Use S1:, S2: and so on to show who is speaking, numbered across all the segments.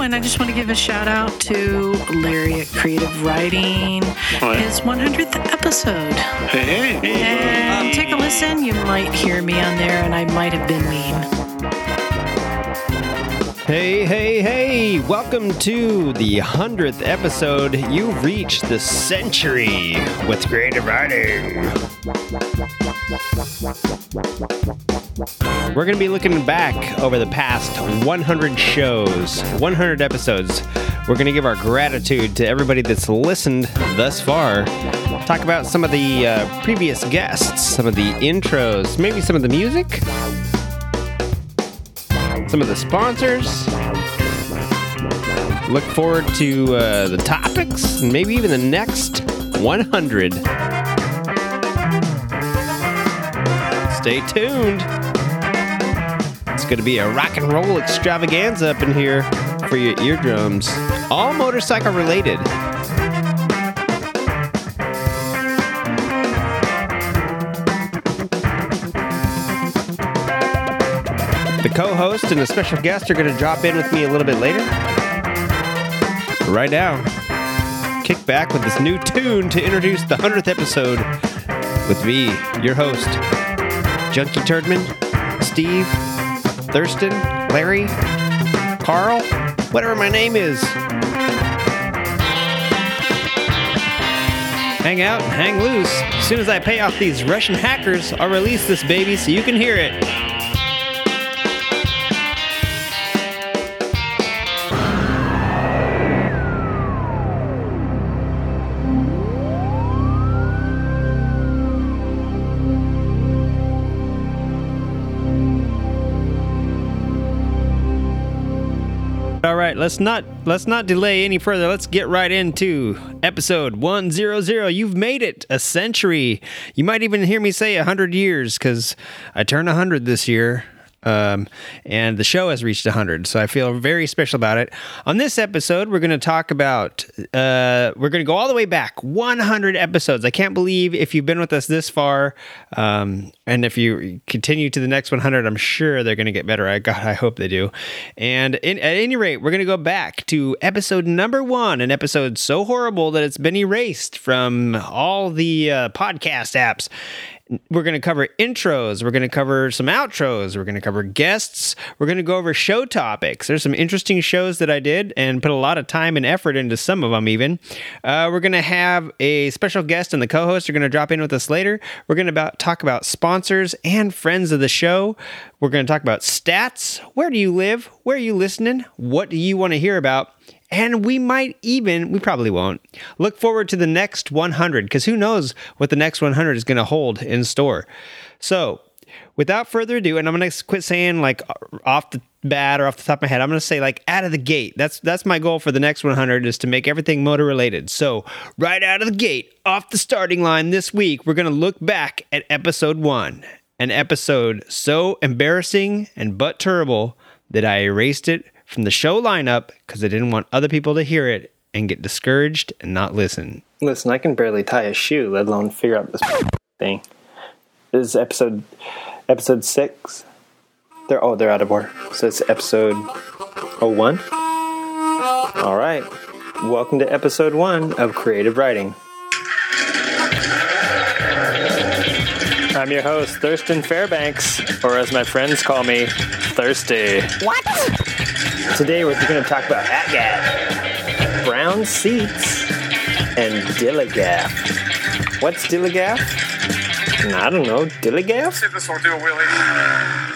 S1: Oh, and I just want to give a shout out to Larry at Creative Riding,
S2: Oh, yeah.
S1: his 100th episode.
S2: Hey, hey.
S1: And take a listen. You might hear me on there, and I might have been mean.
S3: Hey, hey, hey! Welcome to the 100th episode. You've reached the century with creative riding. We're going to be looking back over the past 100 shows, 100 episodes. We're going to give our gratitude to everybody that's listened thus far. Talk about some of the uh, previous guests, some of the intros, maybe some of the music, some of the sponsors. Look forward to uh, the topics maybe even the next 100. Stay tuned. Going to be a rock and roll extravaganza up in here for your eardrums. All motorcycle related. The co host and a special guest are going to drop in with me a little bit later. Right now, kick back with this new tune to introduce the 100th episode with me, your host, Junkie Turdman, Steve, Thurston, Larry, Carl, whatever my name is. Hang out, hang loose. As soon as I pay off these Russian hackers, I'll release this baby so you can hear it. Let's not let's not delay any further. Let's get right into episode 100. You've made it a century. You might even hear me say 100 years cuz I turn 100 this year. Um, and the show has reached 100, so I feel very special about it. On this episode, we're going to talk about, uh, we're going to go all the way back 100 episodes. I can't believe if you've been with us this far, um, and if you continue to the next 100, I'm sure they're going to get better. I God, I hope they do. And in, at any rate, we're going to go back to episode number one, an episode so horrible that it's been erased from all the uh, podcast apps we're going to cover intros. We're going to cover some outros. We're going to cover guests. We're going to go over show topics. There's some interesting shows that I did and put a lot of time and effort into some of them, even. Uh, we're going to have a special guest and the co hosts are going to drop in with us later. We're going to talk about sponsors and friends of the show. We're going to talk about stats. Where do you live? Where are you listening? What do you want to hear about? And we might even, we probably won't, look forward to the next 100 because who knows what the next 100 is going to hold in store. So, without further ado, and I'm going to quit saying like off the bat or off the top of my head, I'm going to say like out of the gate. That's that's my goal for the next 100 is to make everything motor related. So, right out of the gate, off the starting line this week, we're going to look back at episode 1, an episode so embarrassing and but terrible that I erased it from the show lineup because I didn't want other people to hear it and get discouraged and not listen.
S4: Listen, I can barely tie a shoe, let alone figure out this thing. This is episode episode six. They're oh they're out of order. So it's episode oh one. All right. Welcome to episode one of Creative Riding. I'm your host, Thurston Fairbanks, or as my friends call me, Thirsty.
S1: What?
S4: Today we're going to talk about ATGATT, brown seats, and Dilligaff. What's Dilligaff? I don't know. Dilligaff?
S5: See if this will do a wheelie.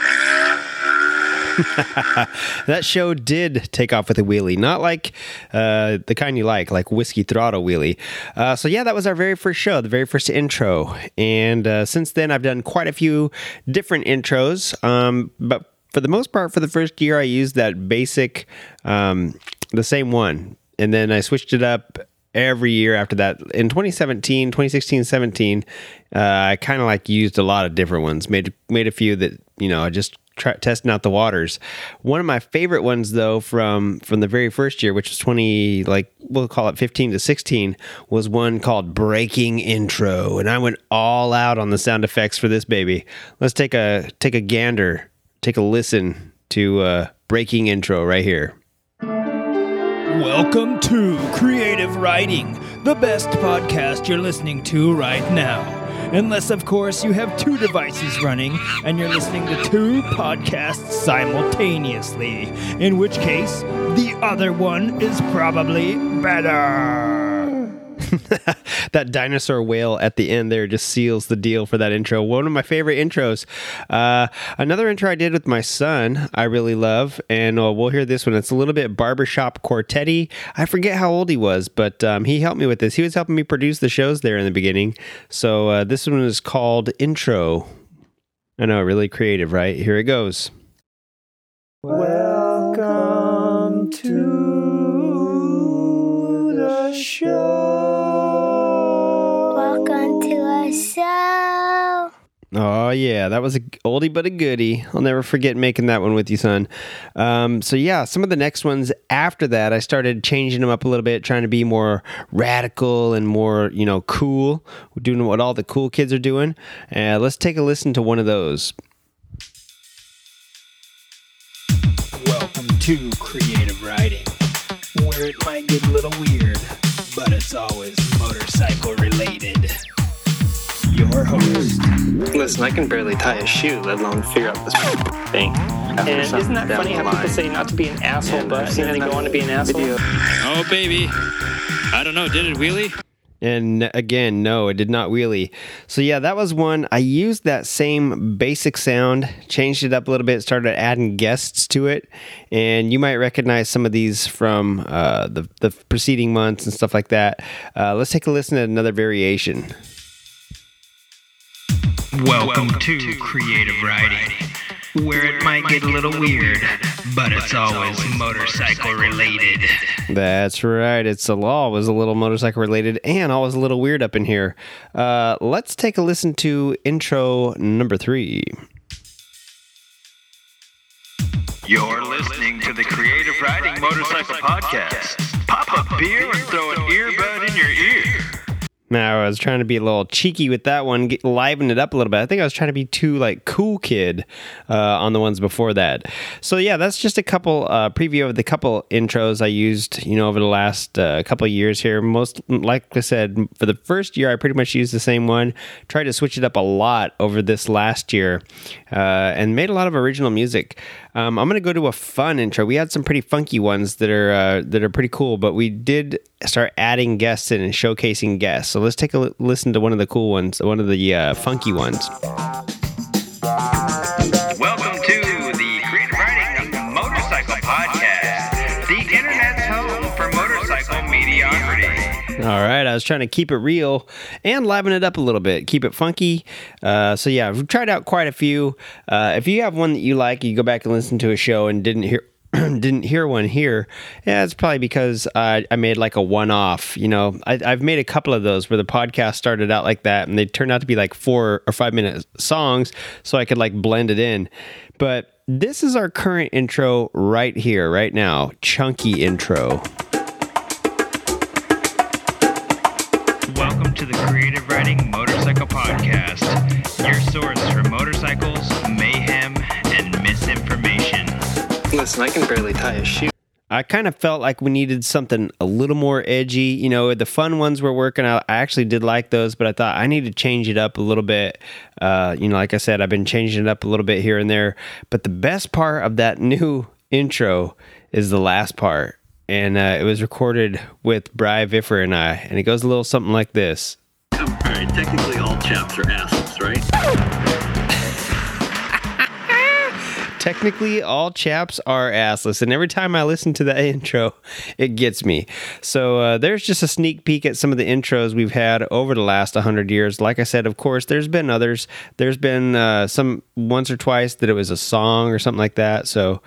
S3: That show did take off with a wheelie, not like uh, the kind you like, like whiskey throttle wheelie. Uh, so yeah, that was our very first show, the very first intro, and uh, since then I've done quite a few different intros. Um, but for the most part, for the first year, I used that basic, um, the same one, and then I switched it up every year after that. In 2017, 2016, 17, uh, I kind of like used a lot of different ones. Made made a few that you know I just try, testing out the waters. One of my favorite ones though from from the very first year, which was 20 like we'll call it 15 to 16, was one called Breaking Intro, and I went all out on the sound effects for this baby. Let's take a take a gander, take a listen to uh, Breaking Intro right here. Welcome to Creative Riding, the best podcast you're listening to right now. Unless, of course, you have two devices running and you're listening to two podcasts simultaneously, in which case, the other one is probably better.
S6: that dinosaur whale at the end there just seals the deal for that intro. One of my favorite intros. Uh, another intro I did with my son, I really love, and uh, we'll hear this one. It's a little bit barbershop quartetty. I forget how old he was, but um, he helped me with this. He was helping me produce the shows there in the beginning. So uh, this one is called Intro. I know, really creative, right? Here it goes.
S7: Welcome to the show.
S8: To our show.
S6: Oh yeah, that was a oldie but a goodie. I'll never forget making that one with you, son. Um, so yeah, some of the next ones after that, I started changing them up a little bit, trying to be more radical and more, you know, cool, doing what all the cool kids are doing. Uh, let's take a listen to one of those.
S3: Welcome to Creative Riding, where it might get a little weird, but it's always motorcycle related. Your host,
S7: Listen, I can barely tie a shoe, let alone figure out this thing. After
S4: And isn't that funny how people say not to be an asshole,
S7: And
S4: but
S7: I've
S4: then they
S7: enough
S4: go on to be an asshole?
S7: video.
S9: Oh, baby. I don't know. Did it wheelie?
S6: And again, no, it did not wheelie. So yeah, that was one. I used that same basic sound, changed it up a little bit, started adding guests to it, and you might recognize some of these from uh, the the preceding months and stuff like that. Uh, let's take a listen at another variation.
S3: Welcome to Creative Riding, where it might get a little weird, but it's always motorcycle related.
S6: That's right. It's a law was a little motorcycle related and always a little weird up in here. Uh, let's take a listen to intro number three.
S10: You're listening to the Creative Riding Motorcycle Podcast. Pop a beer and throw an earbud in your ear.
S6: Now I was trying to be a little cheeky with that one, get, liven it up a little bit. I think I was trying to be too like cool kid uh, on the ones before that. So yeah, that's just a couple uh, preview of the couple intros I used, you know, over the last uh, couple years here. Most, like I said, for the first year, I pretty much used the same one. Tried to switch it up a lot over this last year, and made a lot of original music. Um, I'm gonna go to a fun intro. We had some pretty funky ones that are uh, that are pretty cool, but we did start adding guests in and showcasing guests. So let's take a listen to one of the cool ones, one of the uh, funky ones. All right, I was trying to keep it real and liven it up a little bit, keep it funky. Uh, so yeah, I've tried out quite a few. Uh, if you have one that you like, you go back and listen to a show and didn't hear. didn't hear one here yeah it's probably because I made like a one-off you know I, i've made a couple of those where the podcast started out like that and they turned out to be like four or five minute songs so i could like blend it in but this is our current intro right here right now chunky intro
S3: to the Creative Riding Motorcycle Podcast, your source for motorcycles, mayhem, and misinformation.
S7: Listen, I can barely tie a shoe.
S6: I kind of felt like we needed something a little more edgy. You know, the fun ones were working out. I actually did like those, but I thought I need to change it up a little bit. Uh, you know, like I said, I've been changing it up a little bit here and there. But the best part of that new intro is the last part. And uh, it was recorded with Bri Viffer and I. And it goes a little something like this.
S11: All right, technically all chaps are assholes, right?
S6: Technically, all chaps are assless, and every time I listen to that intro, it gets me. So uh, there's just a sneak peek at some of the intros we've had over the last 100 years. Like I said, of course, there's been others. There's been uh, some once or twice that it was a song or something like that. So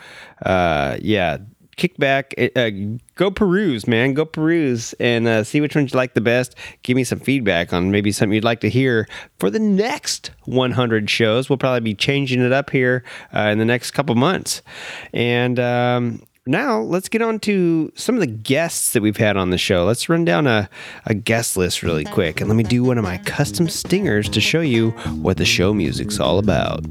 S6: uh, yeah, kick back, uh, go peruse, man, go peruse and uh, see which ones you like the best. Give me some feedback on maybe something you'd like to hear for the next 100 shows. We'll probably be changing it up here uh, in the next couple months. And um, now let's get on to some of the guests that we've had on the show. Let's run down a, a guest list really quick and let me do one of my custom stingers to show you what the show music's all about.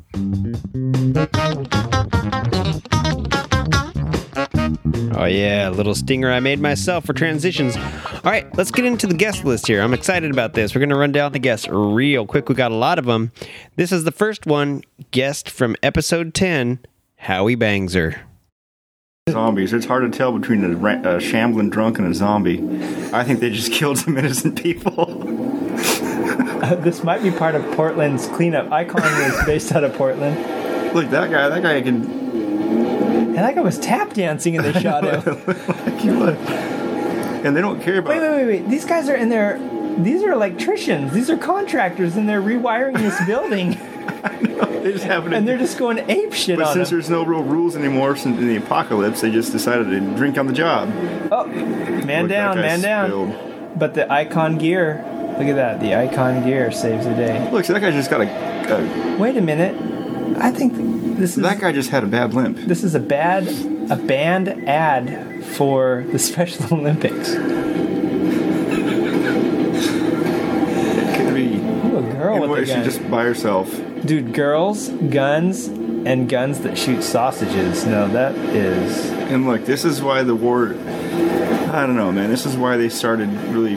S6: Oh, yeah, a little stinger I made myself for transitions. All right, let's get into the guest list here. I'm excited about this. We're going to run down the guests real quick. We got a lot of them. This is the first one guest from episode 10, Howie Bangser.
S12: Zombies. It's hard to tell between a, ra- a shambling drunk and a zombie. I think they just killed some innocent people.
S3: Uh, this might be part of Portland's cleanup. Icon was based out of Portland.
S12: Look, that guy. That guy can.
S3: And that guy was tap dancing and they shot him.
S12: like. And they don't care about.
S3: Wait, wait, wait, wait. These guys are in there. These are electricians. These are contractors, and they're rewiring this building.
S12: They just happen to.
S3: and they're just going ape shit
S12: but
S3: on
S12: since there's no real rules anymore since in the apocalypse, they just decided to drink on the job.
S3: Oh, man
S12: Look,
S3: down, man down.
S12: spilled.
S3: But the icon gear. Look at that. The icon gear saves the day.
S12: Look, so that guy just got a. a
S3: Wait a minute. I think this is
S12: that guy just had a bad limp.
S3: this is a bad a banned ad for the Special Olympics.
S12: Could be.
S3: Ooh, a girl with a
S12: she just by herself.
S3: Dude, girls, guns, and guns that shoot sausages. No, that is.
S12: And look, this is why the war. I don't know, man. This is why they started really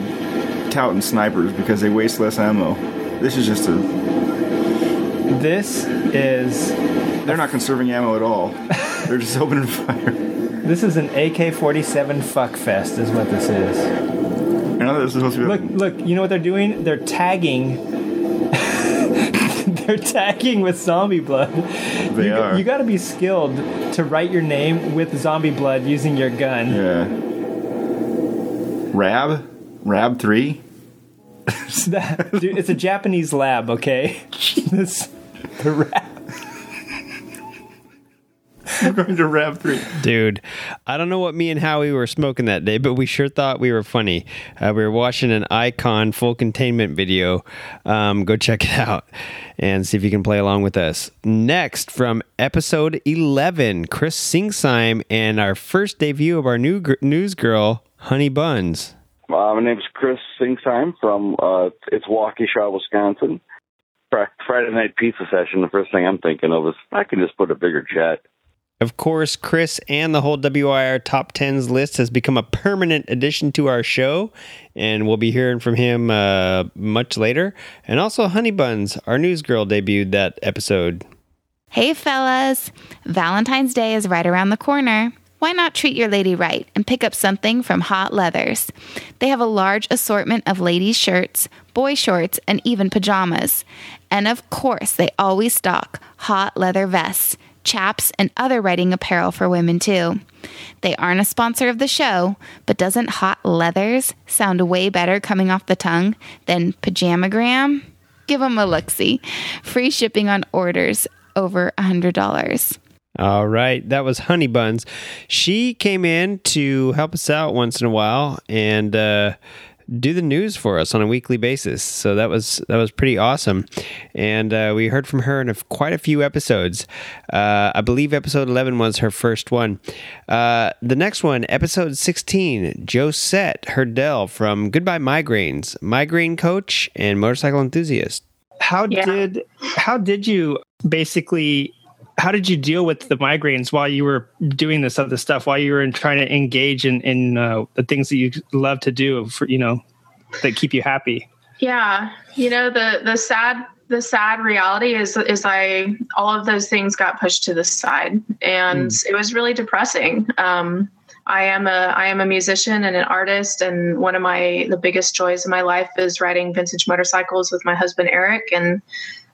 S12: touting snipers because they waste less ammo. This is just a.
S3: This is.
S12: They're not conserving ammo at all. They're just opening fire.
S3: This is an AK-47 fuck fest, is what this is.
S12: Know this is supposed to be.
S3: Look, look. You know what they're doing? They're tagging. they're tagging with zombie blood.
S12: They
S3: you,
S12: are.
S3: You got to be skilled to write your name with zombie blood using your gun.
S12: Yeah. Rab? Rab 3?
S3: That- dude, it's a Japanese lab, okay? this, the rap.
S12: I'm going to rap 3.
S6: Dude, I don't know what me and Howie were smoking that day, but we sure thought we were funny. Uh, we were watching an Icon full containment video. Um, go check it out and see if you can play along with us. Next, from episode 11, Chris Singsheim and our first debut of our new gr- news girl, Honey Buns.
S13: Uh, my name's Chris Singsheim from uh, it's Waukesha, Wisconsin. Fri- Friday night pizza session. The first thing I'm thinking of is I can just put a bigger jet.
S6: Of course, Chris and the whole WIR top 10s list has become a permanent addition to our show, and we'll be hearing from him uh, much later. And also, Honey Buns, our news girl, debuted that episode.
S14: Hey, fellas. Valentine's Day is right around the corner. Why not treat your lady right and pick up something from Hot Leathers? They have a large assortment of ladies' shirts, boy shorts, and even pajamas. And of course, they always stock hot leather vests, chaps, and other writing apparel for women, too. They aren't a sponsor of the show, but doesn't hot leathers sound way better coming off the tongue than pajamagram? Give them a look see. Free shipping on orders over a $100.
S6: All right, that was Honey Buns. She came in to help us out once in a while and uh, do the news for us on a weekly basis. So that was that was pretty awesome, and uh, we heard from her in a, quite a few episodes. Uh, I believe episode eleven was her first one. Uh, the next one, episode sixteen, Josette Herdell from Goodbye Migraines, migraine coach and motorcycle enthusiast.
S15: How did how did you basically how did you deal with the migraines while you were doing this other stuff while you were in, trying to engage in in uh, the things that you love to do for you know that keep you happy?
S16: Yeah, you know the the sad the sad reality is is I all of those things got pushed to the side, and it was really depressing. Um, I am a I am a musician and an artist, and one of my the biggest joys in my life is riding vintage motorcycles with my husband Eric, and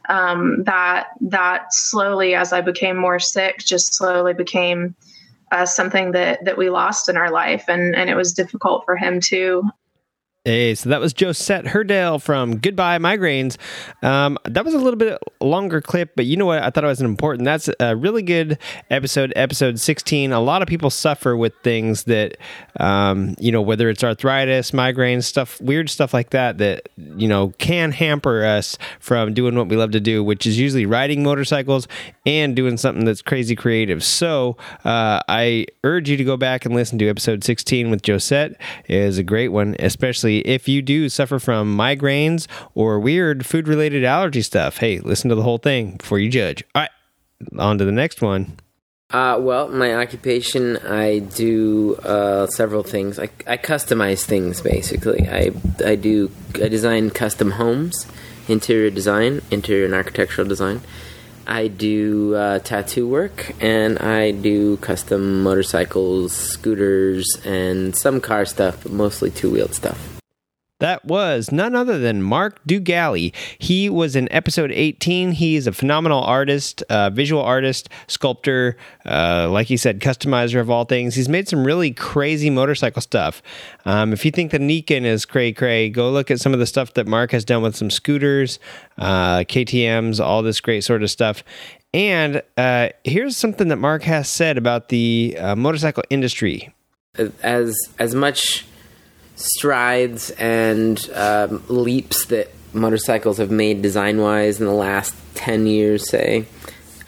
S16: um, that that slowly as I became more sick, just slowly became uh, something that that we lost in our life, and and it was difficult for him too.
S6: Hey, so that was Josette Herdale from Goodbye Migraines. Um, that was a little bit longer clip, but you know what? I thought it was important. That's a really good episode, episode 16. A lot of people suffer with things that, um, you know, whether it's arthritis, migraines, stuff, weird stuff like that, that, you know, can hamper us from doing what we love to do, which is usually riding motorcycles and doing something that's crazy creative. So uh, I urge you to go back and listen to episode 16 with Josette. It is a great one, especially if you do suffer from migraines or weird food related allergy stuff. Hey, listen to the whole thing before you judge. All right, on to the next one.
S17: Uh, well, my occupation, I do uh, several things. I, I customize things basically. I I do I design custom homes, interior design, interior and architectural design. I do uh, tattoo work, and I do custom motorcycles, scooters, and some car stuff, but mostly two wheeled stuff.
S6: That was none other than Mark Dugali. He was in episode 18. He's a phenomenal artist, uh, visual artist, sculptor, uh, like he said, customizer of all things. He's made some really crazy motorcycle stuff. Um, if you think the Niken is cray cray, go look at some of the stuff that Mark has done with some scooters, uh, KTMs, all this great sort of stuff. And uh, here's something that Mark has said about the uh, motorcycle industry.
S17: As as much strides and um, leaps that motorcycles have made design wise in the last 10 years, say,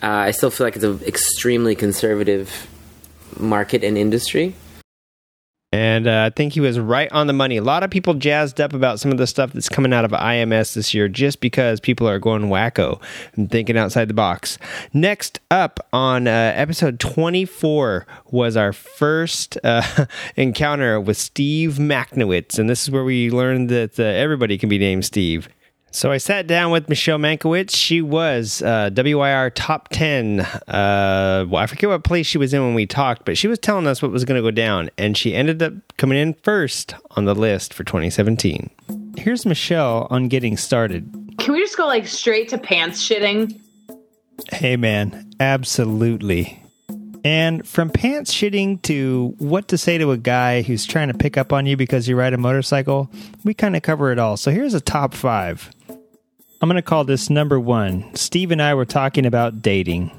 S17: uh, I still feel like it's an extremely conservative market and industry.
S6: And uh, I think he was right on the money. A lot of people jazzed up about some of the stuff that's coming out of IMS this year just because people are going wacko and thinking outside the box. Next up on uh, episode 24 was our first uh, encounter with Steve Maknowitz. And this is where we learned that uh, everybody can be named Steve. So I sat down with Michelle Mankowitz. She was uh, WIR top 10. Uh, well, I forget what place she was in when we talked, but she was telling us what was going to go down, and she ended up coming in first on the list for 2017. Here's Michelle on getting started.
S18: Can we just go like straight to pants shitting?
S3: Hey, man, absolutely. And from pants shitting to what to say to a guy who's trying to pick up on you because you ride a motorcycle, we kind of cover it all. So here's a top five. I'm going to call this number one. Steve and I were talking about dating.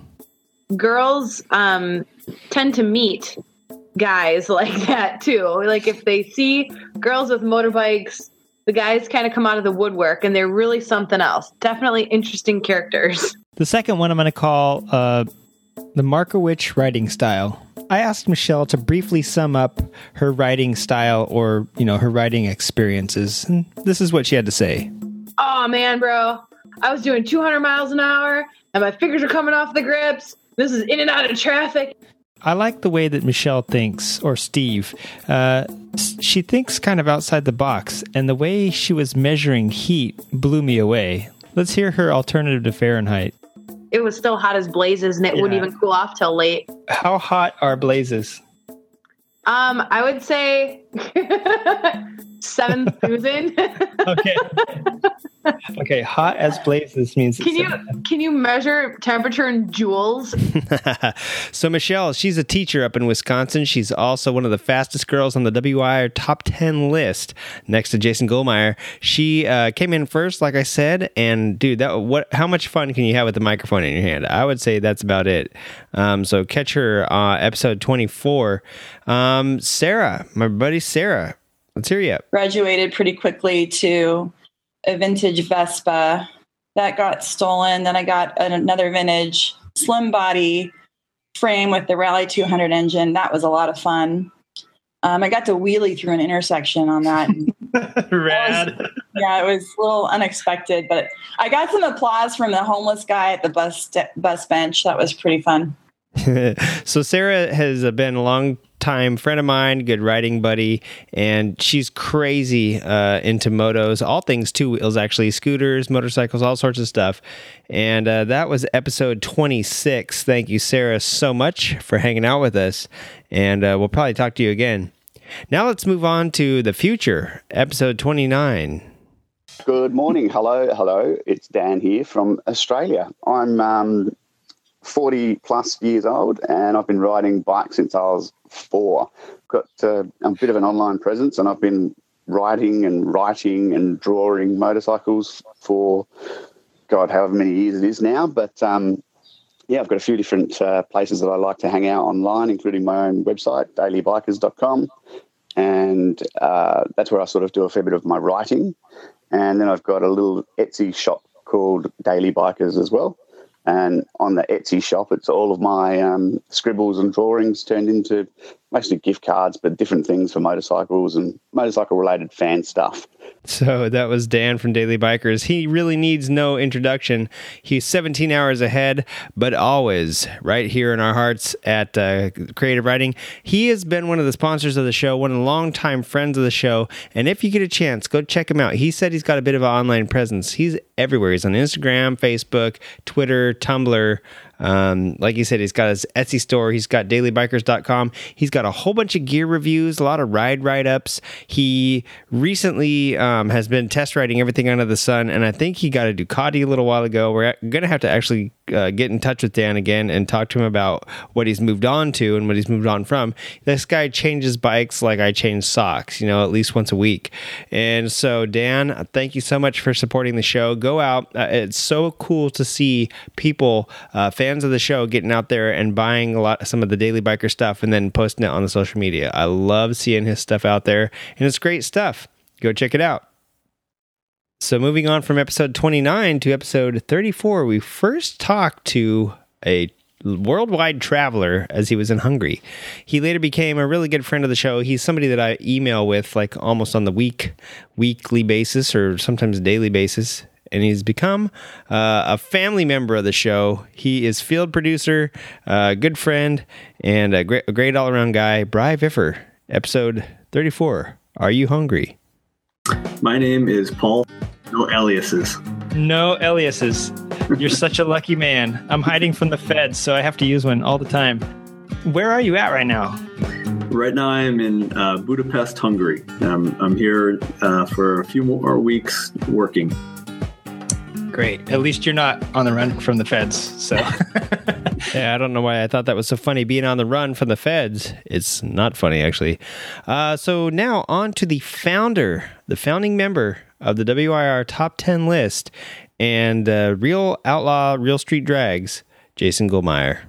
S18: Girls um, tend to meet guys like that too. Like if they see girls with motorbikes, the guys kind of come out of the woodwork and they're really something else. Definitely interesting characters.
S3: The second one I'm going to call uh, the Markowitz writing style. I asked Michelle to briefly sum up her writing style or, you know, her writing experiences. And this is what she had to say.
S18: Oh man, bro. I was doing 200 miles an hour and my fingers are coming off the grips. This is in and out of traffic.
S3: I like the way that Michelle thinks, or Steve. Uh, she thinks kind of outside the box, and the way she was measuring heat blew me away. Let's hear her alternative to Fahrenheit.
S18: It was still hot as blazes and it
S3: Yeah.
S18: wouldn't even cool off till late.
S3: How hot are blazes?
S18: Um, I would say seven thousand.
S3: Okay. okay, hot as blazes means.
S18: can you can you measure temperature in joules?
S6: so Michelle, she's a teacher up in Wisconsin. She's also one of the fastest girls on the WIR top 10 list next to Jason Goldmeyer. She uh, came in first, like I said, and dude, that what how much fun can you have with the microphone in your hand? I would say that's about it. Um, so catch her uh, episode 24. Um, Sarah, my buddy Sarah, let's hear you.
S19: graduated pretty quickly to a vintage Vespa that got stolen. Then I got an- another vintage slim body frame with the Rally 200 engine. That was a lot of fun. Um, I got to wheelie through an intersection on that.
S3: Rad.
S19: yeah, it was a little unexpected, but I got some applause from the homeless guy at the bus bus bench. That was pretty fun.
S6: so Sarah has uh, been a long time friend of mine, good writing buddy, and she's crazy uh, into motos, all things two wheels, actually, scooters, motorcycles, all sorts of stuff. And uh, that was episode 26. Thank you, Sarah, so much for hanging out with us, and uh, we'll probably talk to you again. Now let's move on to the future, episode 29.
S20: Good morning. Hello, hello. It's Dan here from Australia. I'm um, 40 plus years old and I've been riding bikes since I was four. Got uh, a bit of an online presence and I've been riding and writing and drawing motorcycles for God, however many years it is now. But um, yeah, I've got a few different uh, places that I like to hang out online, including my own website, dailybikers.com. And uh, that's where I sort of do a fair bit of my writing. And then I've got a little Etsy shop called Daily Bikers as well. And on the Etsy shop, it's all of my um, scribbles and drawings turned into mostly gift cards, but different things for motorcycles and motorcycle related fan stuff.
S6: So that was Dan from Daily Bikers. He really needs no introduction. He's 17 hours ahead, but always right here in our hearts at uh, Creative Riding. He has been one of the sponsors of the show, one of the longtime friends of the show. And if you get a chance, go check him out. He said he's got a bit of an online presence. He's everywhere. He's on Instagram, Facebook, Twitter, Tumblr. Um, like you said, he's got his Etsy store. He's got dailybikers.com. He's got a whole bunch of gear reviews, a lot of ride write ups. He recently um, has been test riding everything under the sun, and I think he got a Ducati a little while ago. We're going to have to actually uh, get in touch with Dan again and talk to him about what he's moved on to and what he's moved on from. This guy changes bikes like I change socks, you know, at least once a week. And so, Dan, thank you so much for supporting the show. Go out. Uh, it's so cool to see people, uh, of the show, getting out there and buying a lot some of the Daily Biker stuff and then posting it on the social media. I love seeing his stuff out there, and it's great stuff. Go check it out. So, moving on from episode 29 to episode 34, we first talked to a worldwide traveler as he was in Hungary. He later became a really good friend of the show. He's somebody that I email with like almost on the week weekly basis or sometimes daily basis. And he's become uh, a family member of the show. He is field producer, a uh, good friend, and a great, a great all around guy. Bry Viffer, episode 34. Are you hungry?
S11: My name is Paul. No aliases.
S3: No aliases. You're such a lucky man. I'm hiding from the feds, so I have to use one all the time. Where are you at right now?
S11: Right now, I'm in uh, Budapest, Hungary. Um, I'm here uh, for a few more weeks working.
S3: Great. At least you're not on the run from the feds. So,
S6: yeah, I don't know why I thought that was so funny. Being on the run from the feds, it's not funny actually. Uh, so now on to the founder, the founding member of the WIR top ten list, and uh, real outlaw, real street drags, Jason Goldmeyer.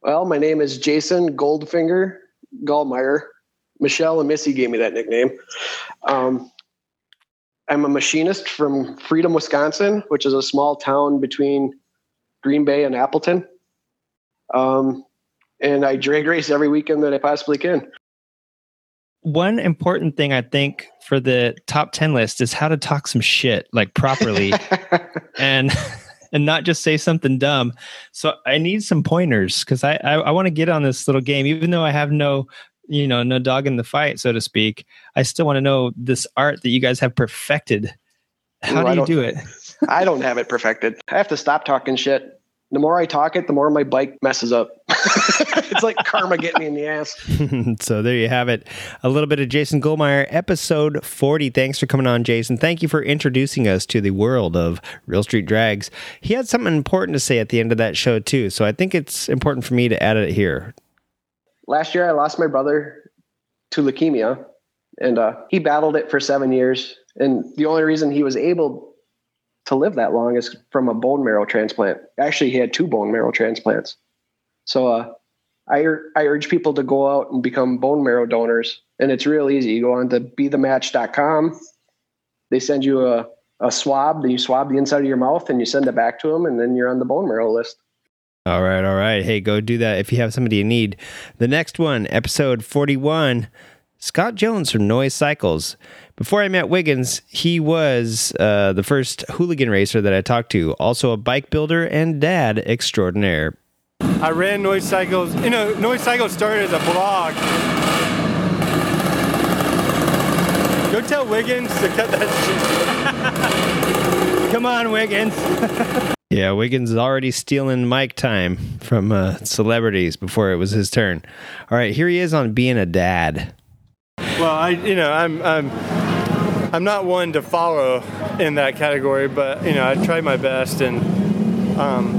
S21: Well, my name is Jason Goldfinger Gallmeyer. Michelle and Missy gave me that nickname. Um, I'm a machinist from Freedom, Wisconsin, which is a small town between Green Bay and Appleton. Um, and I drag race every weekend that I possibly can.
S3: One important thing I think for the top 10 list is how to talk some shit like properly and and not just say something dumb. So I need some pointers because I, I, I want to get on this little game, even though I have no you know, no dog in the fight, so to speak. I still want to know this art that you guys have perfected. How
S21: Ooh,
S3: do you do it?
S21: I don't have it perfected. I have to stop talking shit. The more I talk it, the more my bike messes up. it's like karma getting me in the ass.
S6: so there you have it. A little bit of Jason Goldmeyer, episode 40. Thanks for coming on, Jason. Thank you for introducing us to the world of Real Street Drags. He had something important to say at the end of that show, too. So I think it's important for me to add it here
S21: last year I lost my brother to leukemia, and uh, he battled it for seven years. And the only reason he was able to live that long is from a bone marrow transplant. Actually, he had two bone marrow transplants. So uh, I, I urge people to go out and become bone marrow donors. And it's real easy. You go on to bethematch.com. They send you a, a swab, then you swab the inside of your mouth and you send it back to them, and then you're on the bone marrow list.
S6: All right, all right. Hey, go do that if you have somebody you need. The next one, episode 41, Scott Jones from Noise Cycles. Before I met Wiggins, he was uh, the first hooligan racer that I talked to, also a bike builder and dad extraordinaire.
S22: I ran Noise Cycles. You know, Noise Cycles started as a blog. Go tell Wiggins to cut that shit.
S3: Come on, Wiggins.
S6: Yeah, Wiggins is already stealing mic time from uh, celebrities before it was his turn. All right, here he is on being a dad.
S22: Well, I, you know, I'm, I'm, I'm not one to follow in that category, but you know, I try my best, and um,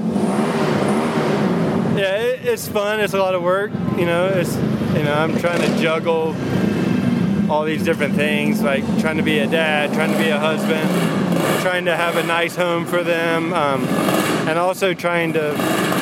S22: yeah, it, it's fun. It's a lot of work. You know, it's, you know, I'm trying to juggle all these different things, like trying to be a dad, trying to be a husband trying to have a nice home for them, um, and also trying to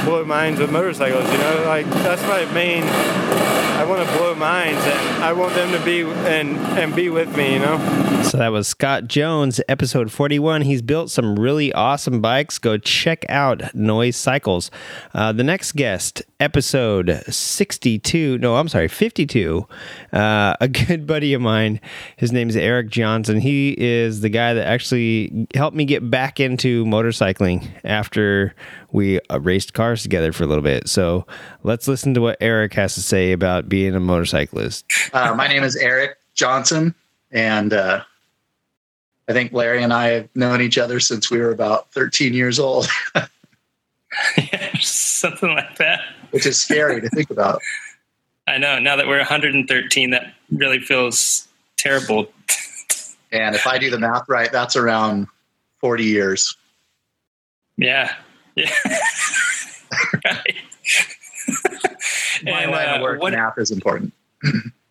S22: blow minds with motorcycles. You know, like that's my main. I want to blow minds, and I want them to be and and be with me. You know.
S3: So that was Scott Jones, episode 41. He's built some really awesome bikes. Go check out Noise Cycles. Uh, the next guest, episode 62, no, I'm sorry, 52. Uh, a good buddy of mine, his name is Eric Johnson. He is the guy that actually helped me get back into motorcycling after we uh, raced cars together for a little bit. So let's listen to what Eric has to say about being a motorcyclist.
S23: Uh, my name is Eric Johnson, and uh, I think Larry and I have known each other since we were about 13 years old,
S6: Something like that.
S23: which is scary to think about.
S6: I know. Now that we're 113, that really feels terrible.
S23: And if I do the math right, that's around 40 years.
S6: Yeah. Yeah. right.
S23: My
S6: And,
S23: line
S6: uh,
S23: of work,
S6: what-
S23: math is important.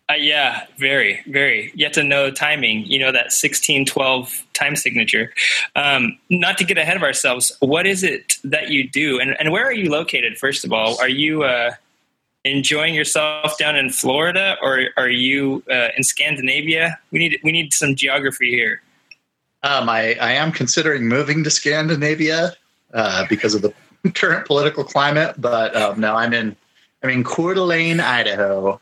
S6: Uh, yeah, very, very. You have to know timing. You know that 1612 time signature. Um, not to get ahead of ourselves, what is it that you do, and, and where are you located? First of all, are you uh, enjoying yourself down in Florida, or are you uh, in Scandinavia? We need we need some geography here.
S23: Um, I, I am considering moving to Scandinavia uh, because of the current political climate, but um, no, I'm in I'm in Coeur d'Alene, Idaho.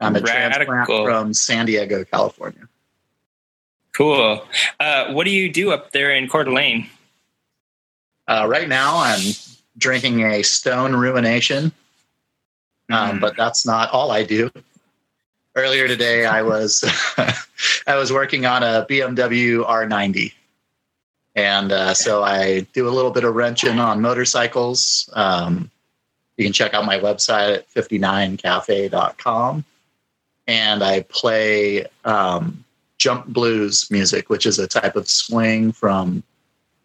S23: I'm a transplant from San Diego, California.
S6: Cool. Uh, what do you do up there in Coeur d'Alene?
S23: Uh, right now, I'm drinking a Stone Ruination, um, but that's not all I do. Earlier today, I was I was working on a BMW R90, and uh, so I do a little bit of wrenching on motorcycles. Um, you can check out my website at 59cafe.com, and I play um, jump blues music, which is a type of swing from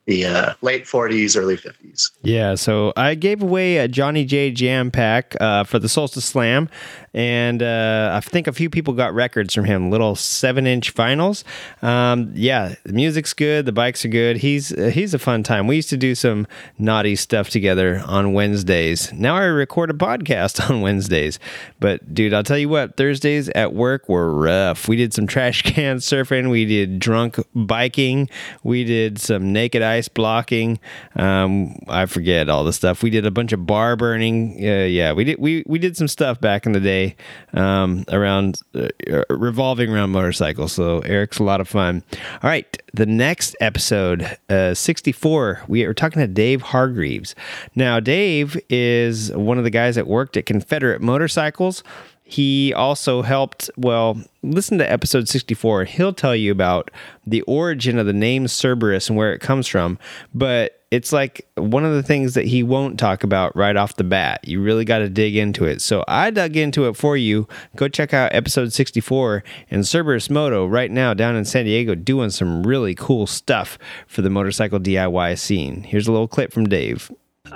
S23: the uh, late 40s, early 50s.
S3: Yeah, so I gave away a Johnny J Jam pack uh, for the Solstice Slam, and uh, I think a few people got records from him, little seven-inch vinyls. Um, yeah, the music's good, the bikes are good. He's uh, he's a fun time. We used to do some naughty stuff together on Wednesdays. Now I record a podcast on Wednesdays, but dude, I'll tell you what, Thursdays at work were rough. We did some trash can surfing, we did drunk biking, we did some naked ice blocking. Um, I forget all the stuff. We did a bunch of bar burning. Uh, yeah, we did we we did some stuff back in the day um, around uh, revolving around motorcycles. So Eric's a lot of fun. All right, the next episode, uh, sixty four. We are talking to Dave Hargreaves. Now, Dave is one of the guys that worked at Confederate Motorcycles. He also helped, well, listen to episode 64. He'll tell you about the origin of the name Cerberus and where it comes from. But it's like one of the things that he won't talk about right off the bat. You really got to dig into it. So I dug into it for you. Go check out episode 64 and Cerberus Moto right now down in San Diego doing some really cool stuff for the motorcycle DIY scene. Here's a little clip from Dave.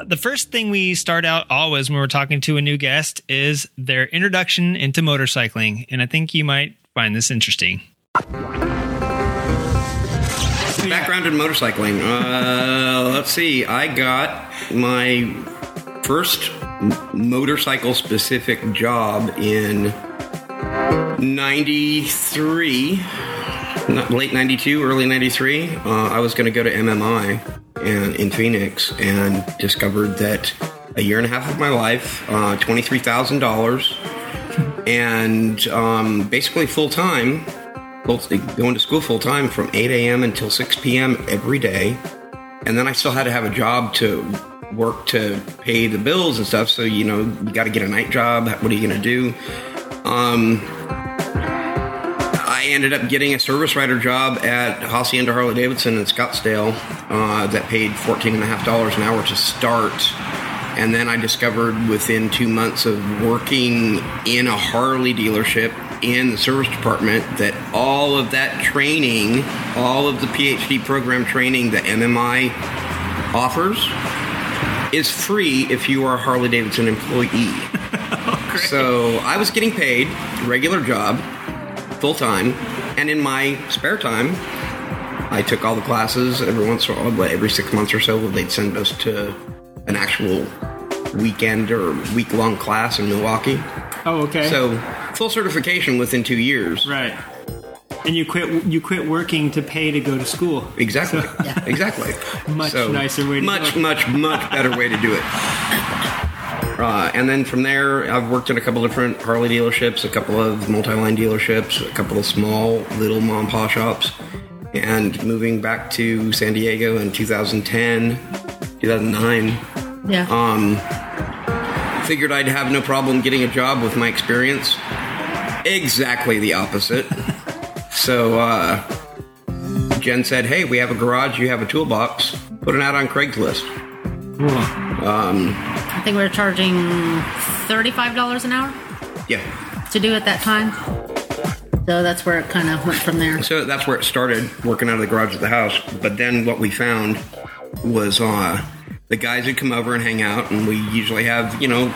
S2: The first thing we start out always when we're talking to a new guest is their introduction into motorcycling. And I think you might find this interesting.
S24: Background in motorcycling. Uh, let's see. I got my first motorcycle specific job in 93, not- late 92, early 93. Uh, I was going to go to MMI and, in Phoenix and discovered that a year and a half of my life, uh, $23,000, and um, basically full time going to school full time from 8 a.m. until 6 p.m. every day. And then I still had to have a job to work to pay the bills and stuff. So, you know, you got to get a night job. What are you going to do? Um, I ended up getting a service writer job at Hacienda Harley Davidson in Scottsdale uh, that paid $14.5 an hour to start. And then I discovered within two months of working in a Harley dealership in the service department that all of that training, all of the PhD program training that MMI offers, is free if you are a Harley Davidson employee. so I was getting paid, regular job, full time, and in my spare time, I took all the classes. Every once in a while, but every six months or so, they'd send us to an actual weekend or week long class in Milwaukee.
S6: Oh, okay.
S24: So full certification within two years.
S6: Right. And you quit. You quit working to pay to go to school.
S24: Exactly. Exactly.
S6: Much
S24: So,
S6: nicer way to
S24: much, much, much better way to do it. Uh, and then from there, I've worked at a couple different Harley dealerships, a couple of multi-line dealerships, a couple of small little mom and pop shops, and moving back to San Diego in 2010, 2009.
S25: Yeah.
S24: Um, figured I'd have no problem getting a job with my experience. Exactly the opposite. so uh, Jen said, "Hey, we have a garage. You have a toolbox. Put it out on Craigslist." Um,
S25: I think we were charging $35 an hour
S24: yeah.
S25: to do at that time. So that's where it kind of went from there.
S24: So that's where it started, working out of the garage at the house. But then what we found was uh, the guys would come over and hang out, and we usually have, you know,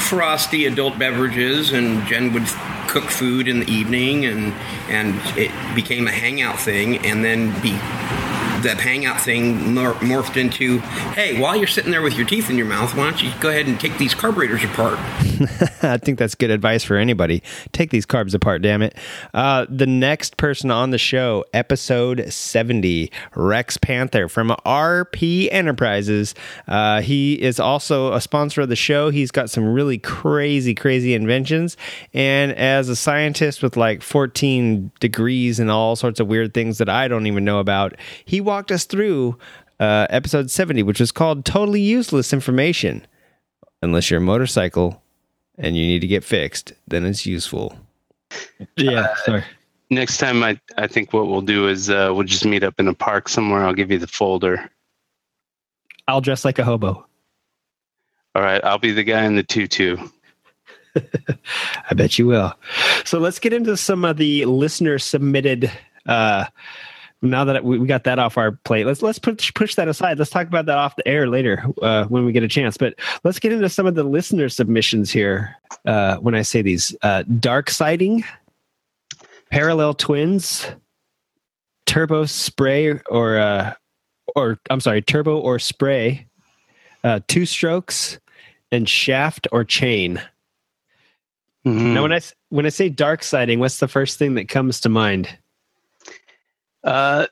S24: frosty adult beverages, and Jen would cook food in the evening, and and it became a hangout thing, and then be that hangout thing mor- morphed into, hey, while you're sitting there with your teeth in your mouth, why don't you go ahead and take these carburetors apart?
S3: I think that's good advice for anybody. Take these carbs apart, damn it. Uh, the next person on the show, episode 70, Rex Panther from RP Enterprises. Uh, he is also a sponsor of the show. He's got some really crazy, crazy inventions. And as a scientist with like 14 degrees and all sorts of weird things that I don't even know about, he walked us through uh, episode 70, which was called Totally Useless Information. Unless you're a motorcycle and you need to get fixed, then it's useful.
S6: Yeah, sorry.
S26: Next time, I I think what we'll do is uh, we'll just meet up in a park somewhere. I'll give you the folder.
S6: I'll dress like a hobo.
S26: All right, I'll be the guy in the tutu.
S6: I bet you will. So let's get into some of the listener submitted. Uh, now that we got that off our plate, let's let's push push that aside. Let's talk about that off the air later uh, when we get a chance. But let's get into some of the listener submissions here. Uh, when I say these, uh, dark sighting, parallel twins, turbo spray, or uh, or I'm sorry, turbo or spray, uh, two strokes, and shaft or chain. Now, when I when I say dark sighting, what's the first thing that comes to mind?
S26: Uh,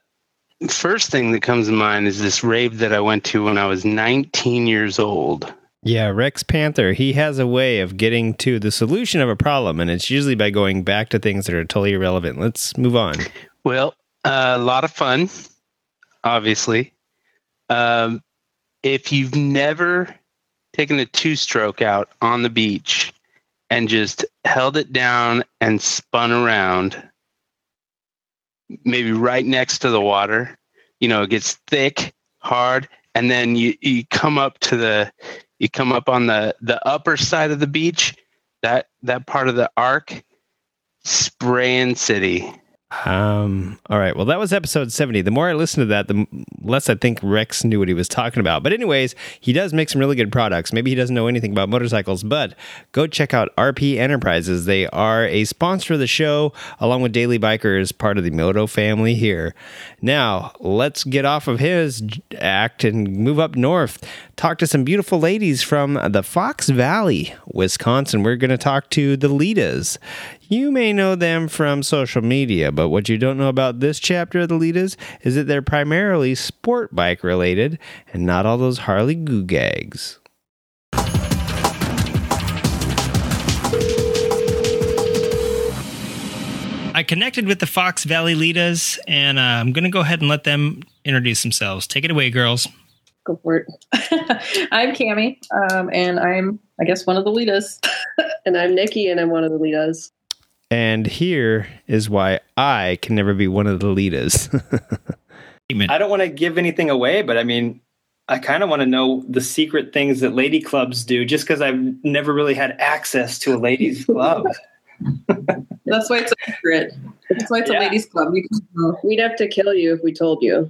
S26: first thing that comes to mind is this rave that I went to when I was 19 years old.
S3: Yeah, Rex Panther, he has a way of getting to the solution of a problem, and it's usually by going back to things that are totally irrelevant. Let's move on.
S26: Well, uh, a lot of fun, obviously. Um, if you've never taken a two stroke out on the beach and just held it down and spun around, maybe right next to the water, you know, it gets thick, hard, and then you, you come up to the you come up on the the upper side of the beach, that that part of the arc, spraying city.
S3: Um, all right. Well, that was episode 70. The more I listen to that, the less I think Rex knew what he was talking about. But, anyways, he does make some really good products. Maybe he doesn't know anything about motorcycles, but go check out RP Enterprises. They are a sponsor of the show, along with Daily Bikers, part of the Moto family here. Now, let's get off of his act and move up north. Talk to some beautiful ladies from the Fox Valley, Wisconsin. We're going to talk to the Litas. You may know them from social media, but what you don't know about this chapter of the Litas is that they're primarily sport bike related and not all those Harley goo gags.
S2: I connected with the Fox Valley Litas, and uh, I'm going to go ahead and let them introduce themselves. Take it away, girls.
S27: Go for it. I'm Cami, um, and I'm, I guess, one of the leaders. and I'm Nikki, and I'm one of the leaders.
S3: And here is why I can never be one of the Litas.
S6: I don't want to give anything away, but I mean, I kind of want to know the secret things that lady clubs do, just because I've never really had access to a ladies' club.
S27: That's why it's a secret. That's why it's a ladies' club. We We'd have to kill you if we told you.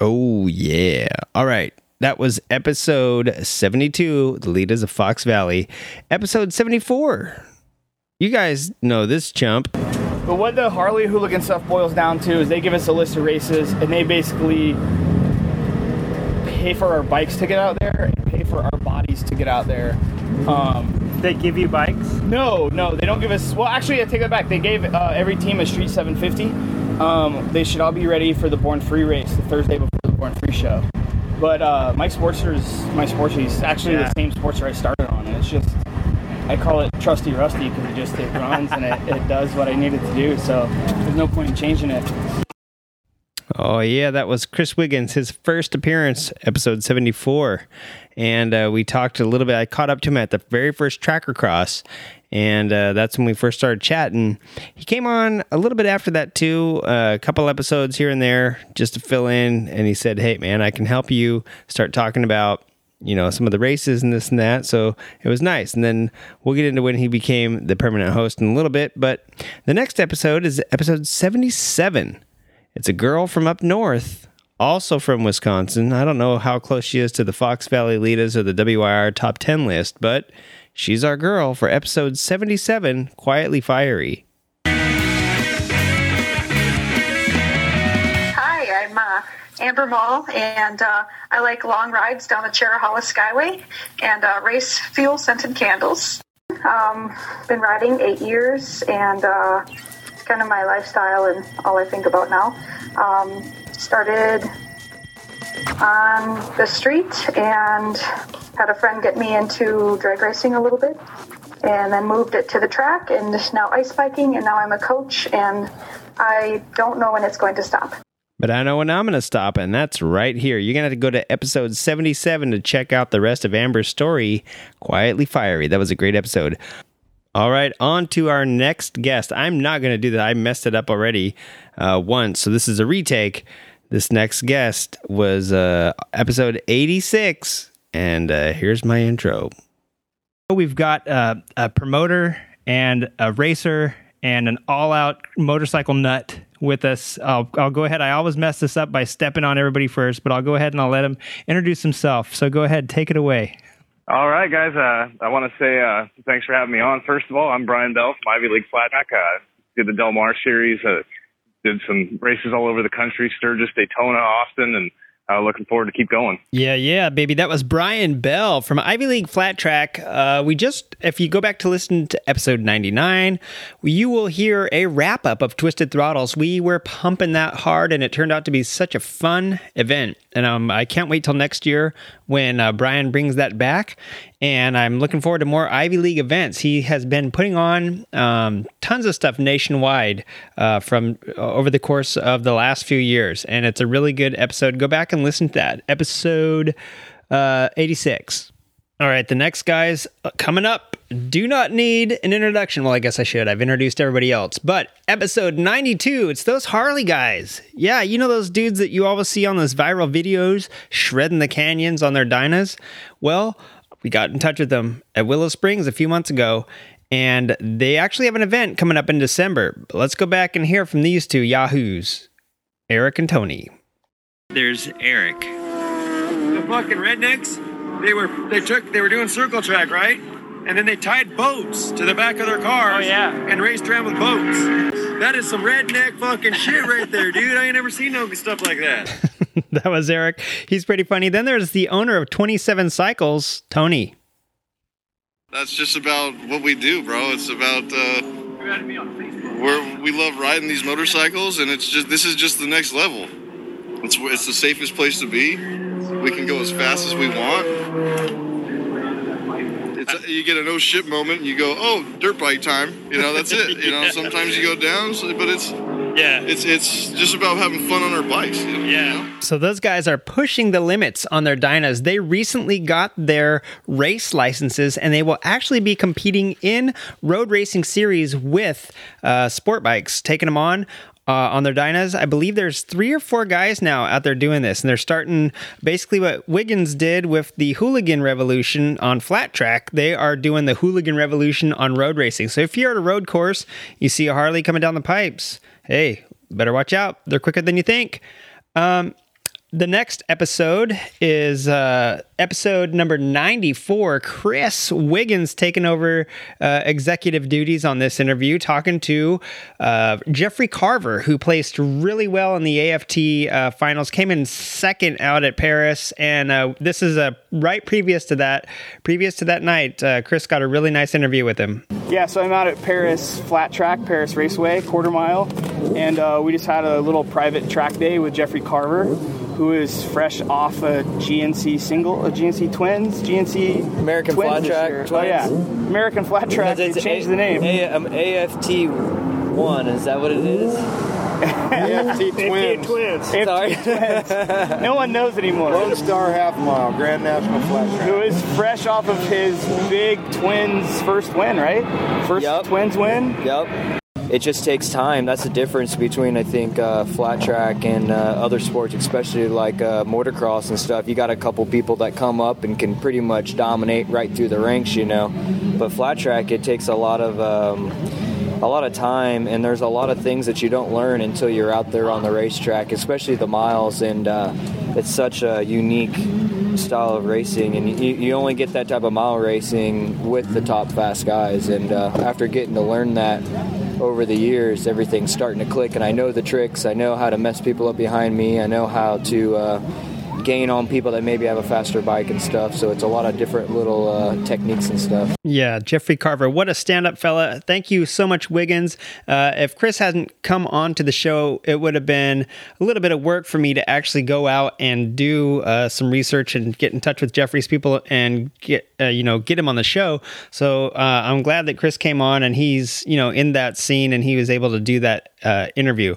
S3: Oh, yeah. All right. That was episode 72, The Leaders of Fox Valley. Episode 74. You guys know this chump.
S28: But what the Harley hooligan stuff boils down to is they give us a list of races and they basically pay for our bikes to get out there and pay for our bodies to get out there. Um,
S6: they give you bikes?
S28: No, no, they don't give us. Well, actually, I take that back. They gave uh, every team a Street 750. Um, they should all be ready for the Born Free race the Thursday before the Born Free show. But uh, Mike is my Sportster's actually
S6: Yeah.
S28: the same Sportster I started on, and it's just I call it trusty rusty because it just it runs and it, it does what I need it to do. So there's no point in changing it.
S3: Oh yeah, that was Chris Wiggins, his first appearance, episode seventy-four, and uh, we talked a little bit. I caught up to him at the very first Tracker Cross, and uh, that's when we first started chatting. He came on a little bit after that too, uh, a couple episodes here and there, just to fill in. And he said, "Hey man, I can help you start talking about." You know, some of the races and this and that. So it was nice. And then we'll get into when he became the permanent host in a little bit. But the next episode is episode 77. It's a girl from up north, also from Wisconsin. I don't know how close she is to the Fox Valley Litas or the WIR top 10 list, but she's our girl for episode 77 Quietly Fiery.
S29: Amber Mall, and uh, I like long rides down the Cherohala Skyway and uh, race fuel scented candles. Um, been riding eight years, and uh, it's kind of my lifestyle and all I think about now. Um, started on the street and had a friend get me into drag racing a little bit and then moved it to the track and now ice biking and now I'm a coach and I don't know when it's going to stop.
S3: But I know when I'm going to stop, and that's right here. You're going to have to go to episode 77 to check out the rest of Amber's story, Quietly Fiery. That was a great episode. All right, on to our next guest. I'm not going to do that. I messed it up already uh, once, so this is a retake. This next guest was uh, episode 86, and uh, here's my intro.
S6: We've got uh, a promoter and a racer and an all-out motorcycle nut with us. I'll, I'll go ahead. I always mess this up by stepping on everybody first, but I'll go ahead and I'll let him introduce himself. So go ahead, take it away.
S30: All right, guys. Uh, I want to say uh, thanks for having me on. First of all, I'm Brian Bell from Ivy League Flat. Uh, did the Del Mar series. Uh, did some races all over the country: Sturgis, Daytona, Austin, and uh, looking forward to keep going.
S3: Yeah, yeah, baby. That was Brian Bell from Ivy League Flat Track. Uh, we just, if you go back to listen to episode 99, you will hear a wrap up of Twisted Throttles. We were pumping that hard, and it turned out to be such a fun event. And um, I can't wait till next year when uh, Brian brings that back. And I'm looking forward to more Ivy League events. He has been putting on um, tons of stuff nationwide uh, from uh, over the course of the last few years, and it's a really good episode. Go back and listen to that episode uh, 86. All right, the next guys uh, coming up do not need an introduction. Well, I guess I should. I've introduced everybody else. But episode 92, it's those Harley guys. Yeah, you know those dudes that you always see on those viral videos shredding the canyons on their Dynas? Well, we got in touch with them at Willow Springs a few months ago, and they actually have an event coming up in December. But let's go back and hear from these two Yahoos, Eric and Tony.
S31: There's Eric. The fucking rednecks, they were they took they were doing circle track, right? And then they tied boats to the back of their cars. Oh yeah. And raced around with boats. That is some redneck fucking shit right there, dude. I ain't never seen no stuff like that.
S3: that was Eric. He's pretty funny. Then there's the owner of 27 Cycles, Tony.
S32: That's just about what we do, bro. It's about uh, where we love riding these motorcycles, and it's just this is just the next level. It's it's the safest place to be. We can go as fast as we want. It's you get a no shit moment, and you go, oh, dirt bike time. You know, that's it. You know, sometimes you go down, so, but it's yeah, it's it's just about having fun on our bikes. You know? Yeah.
S3: So those guys are pushing the limits on their dynas. They recently got their race licenses, and they will actually be competing in road racing series with uh, sport bikes, taking them on. Uh, on their dynas, I believe there's three or four guys now out there doing this, and they're starting basically what Wiggins did with the hooligan revolution on flat track. They are doing the hooligan revolution on road racing. So if you're at a road course, you see a Harley coming down the pipes, hey, better watch out. They're quicker than you think. Um, the next episode is uh, episode number 94. Chris Wiggins taking over uh, executive duties on this interview, talking to uh, Jeffrey Carver, who placed really well in the AFT uh, finals, came in second out at Paris. And uh, this is a right previous to that. Previous to that night, uh, Chris got a really nice interview with him.
S28: Yeah, so I'm out at Paris Flat Track, Paris Raceway, quarter mile, and we just had a little private track day with Jeffrey Carver, who is fresh off a GNC single, a GNC Twins, GNC
S33: American
S28: Twins
S33: Flat Track. Twins?
S28: Oh yeah, American Flat Track. They changed
S33: A-
S28: the name.
S33: A- um, AFT one. Is that what it is?
S28: AFT
S33: Twins.
S28: Twins.
S33: Sorry.
S28: Twins. no one knows anymore.
S34: Lone Star Half Mile, Grand National Flat Track.
S28: Who is fresh off of his big Twins first win, right? First Twins win.
S33: Yep. It just takes time. That's the difference between, I think, uh, flat track and uh, other sports, especially like uh, motocross and stuff. You got a couple people that come up and can pretty much dominate right through the ranks, you know. But flat track, it takes a lot of um, a lot of time, and there's a lot of things that you don't learn until you're out there on the racetrack, especially the miles. And uh, it's such a unique style of racing, and you, you only get that type of mile racing with the top fast guys. And uh, after getting to learn that over the years, everything's starting to click, and I know the tricks. I know how to mess people up behind me. I know how to. Uh, gain on people that maybe have a faster bike and stuff so it's a lot of different little uh, techniques and stuff
S3: Yeah, Jeffrey Carver, what a stand up fella. Thank you so much, Wiggins. Uh, if Chris hadn't come on to the show, it would have been a little bit of work for me to actually go out and do uh, some research and get in touch with Jeffrey's people and get, uh, you know, get him on the show. So uh, I'm glad that Chris came on and he's, you know, in that scene and he was able to do that uh, interview.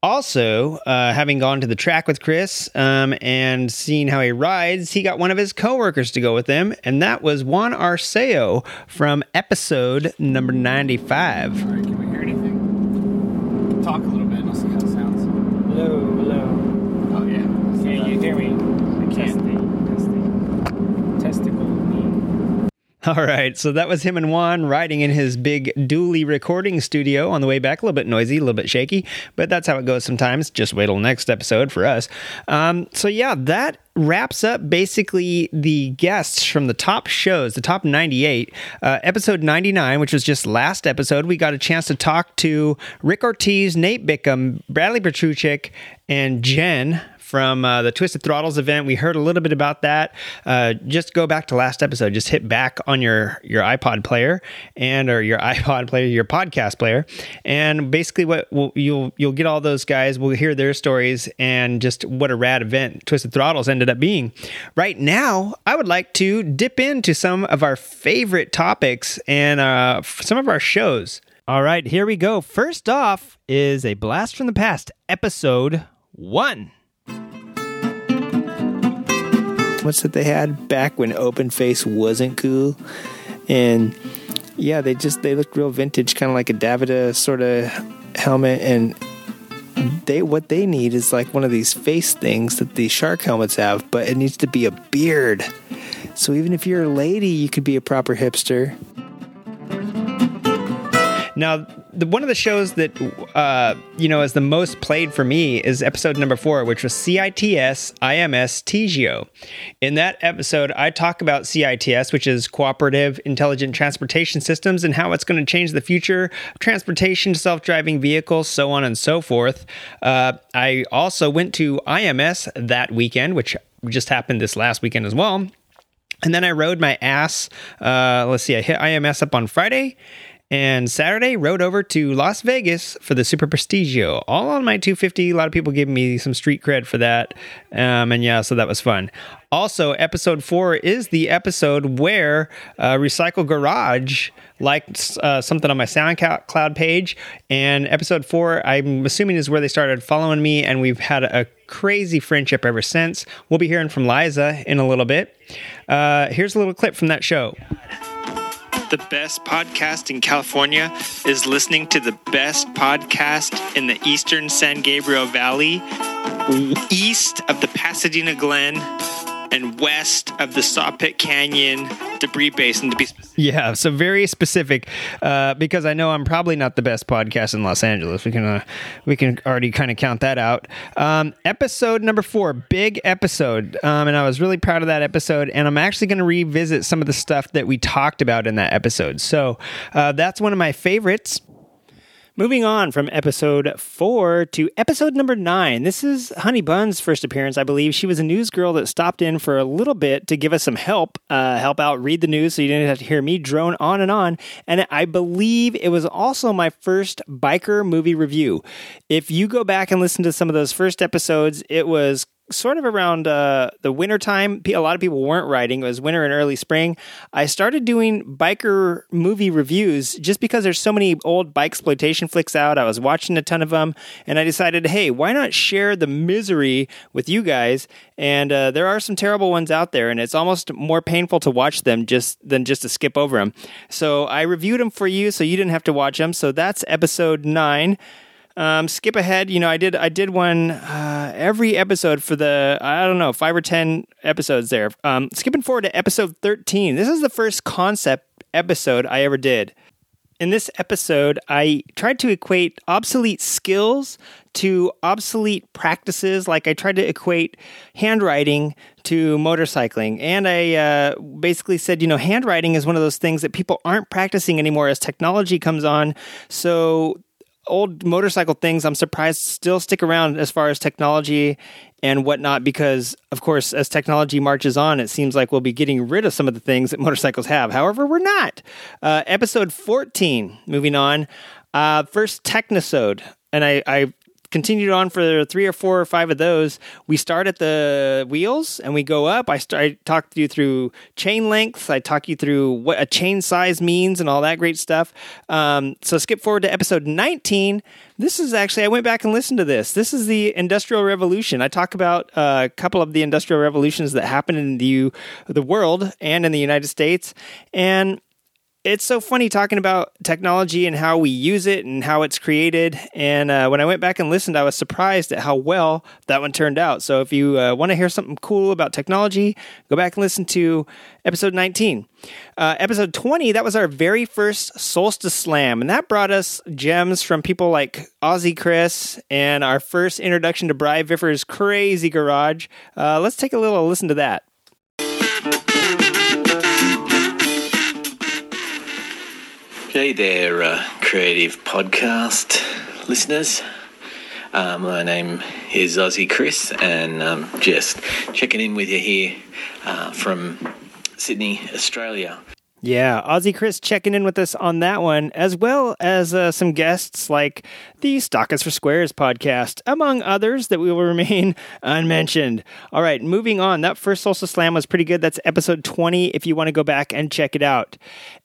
S3: Also, uh, having gone to the track with Chris um, and seen how he rides, he got one of his coworkers to go with him, and that was Juan Arceo from episode number 95.
S28: Can we hear anything? Talk a little bit. I'll see how it sounds.
S33: Hello, hello.
S28: Oh yeah. Can you hear me? I can't. Testicle.
S3: All right, so that was him and Juan riding in his big dually recording studio on the way back. A little bit noisy, a little bit shaky, but that's how it goes sometimes. Just wait till next episode for us. Um, so, yeah, that wraps up basically the guests from the top shows, the top 98. Uh, episode 99, which was just last episode, we got a chance to talk to Rick Ortiz, Nate Bickham, Bradley Petruchik, and Jen from uh, the Twisted Throttles event. We heard a little bit about that. Uh, just go back to last episode. Just hit back on your your iPod player and or your iPod player, your podcast player, and basically what we'll, you'll you'll get all those guys. We'll hear their stories and just what a rad event Twisted Throttles ended up being. Right now, I would like to dip into some of our favorite topics and uh, some of our shows. All right, here we go. First off is a blast from the past, episode one what's that they had back when open face wasn't cool. And yeah they just they looked real vintage kind of like a davida sort of helmet. And they what they need is like one of these face things that the shark helmets have but it needs to be a beard. So even if you're a lady you could be a proper hipster now, the, one of the shows that uh, you know is the most played for me is episode number four, which was CITS IMS TGO. In that episode, I talk about CITS, which is Cooperative Intelligent Transportation Systems, and how it's going to change the future of transportation, self-driving vehicles, so on and so forth. Uh, I also went to IMS that weekend, which just happened this last weekend as well. And then I rode my ass. Uh, let's see, I hit IMS up on Friday and Saturday rode over to Las Vegas for the Super Prestigio, all on my 250. A lot of people gave me some street cred for that, um, and yeah, so that was fun. Also, episode four is the episode where uh, Recycle Garage liked uh, something on my SoundCloud page, and episode four, I'm assuming, is where they started following me, and we've had a crazy friendship ever since. We'll be hearing from Liza in a little bit. Uh, here's a little clip from that show the best podcast in California is listening to the best podcast in the eastern San Gabriel Valley, east of the Pasadena Glen, and west of the Sawpit Canyon debris basin to be specific.
S2: Yeah, so very specific, uh, because I know I'm probably not the best podcast in Los Angeles. We can uh, we can already kind of count that out. Um, episode number four, big episode, um, and I was really proud of that episode. And I'm actually going to revisit some of the stuff that we talked about in that episode. So uh, that's one of my favorites.
S3: Moving on from episode four to episode number nine. This is Honey Bun's first appearance, I believe. She was a news girl that stopped in for a little bit to give us some help, uh, help out read the news so you didn't have to hear me drone on and on. And I believe it was also my first biker movie review. If you go back and listen to some of those first episodes, it was sort of around uh, the winter time. A lot of people weren't writing. It was winter and early spring. I started doing biker movie reviews just because there's so many old bike exploitation flicks out. I was watching a ton of them, and I decided, hey, why not share the misery with you guys? And uh, there are some terrible ones out there, and it's almost more painful to watch them just than just to skip over them. So I reviewed them for you, so you didn't have to watch them. So that's episode nine. Um, skip ahead. You know, I did I did one uh, every episode for the I don't know five or ten episodes there. Um, skipping forward to episode thirteen. This is the first concept episode I ever did. In this episode, I tried to equate obsolete skills to obsolete practices. Like I tried to equate handwriting to motorcycling. And I uh, basically said, you know, handwriting is one of those things that people aren't practicing anymore as technology comes on. So old motorcycle things I'm surprised still stick around as far as technology and whatnot because of course as technology marches on it seems like we'll be getting rid of some of the things that motorcycles have. However we're not. Uh, episode 14 moving on. Uh, first technosode. And I, I continued on for three or four or five of those. We start at the wheels and we go up. I, start, I talked you through chain lengths. I talk you through what a chain size means and all that great stuff. Um, so skip forward to episode 19. This is actually, I went back and listened to this. This is the Industrial Revolution. I talk about uh, a couple of the Industrial Revolutions that happened in the, the world and in the United States. And it's so funny talking about technology and how we use it and how it's created. And uh, when I went back and listened, I was surprised at how well that one turned out. So if you uh, want to hear something cool about technology, go back and listen to episode 19. Uh, episode 20, that was our very first Solstice Slam. And that brought us gems from people like Ozzy Chris and our first introduction to Bry Viffer's Crazy Garage. Uh, let's take a little listen to that.
S35: Hey there, uh, creative podcast listeners. Uh, my name is Ozzy Chris, and um, just checking in with you here uh, from Sydney, Australia.
S3: Yeah, Ozzy Chris checking in with us on that one, as well as uh, some guests like the Stock is for Squares podcast, among others that we will remain unmentioned. All right, moving on. That first Solstice Slam was pretty good. That's episode 20 if you want to go back and check it out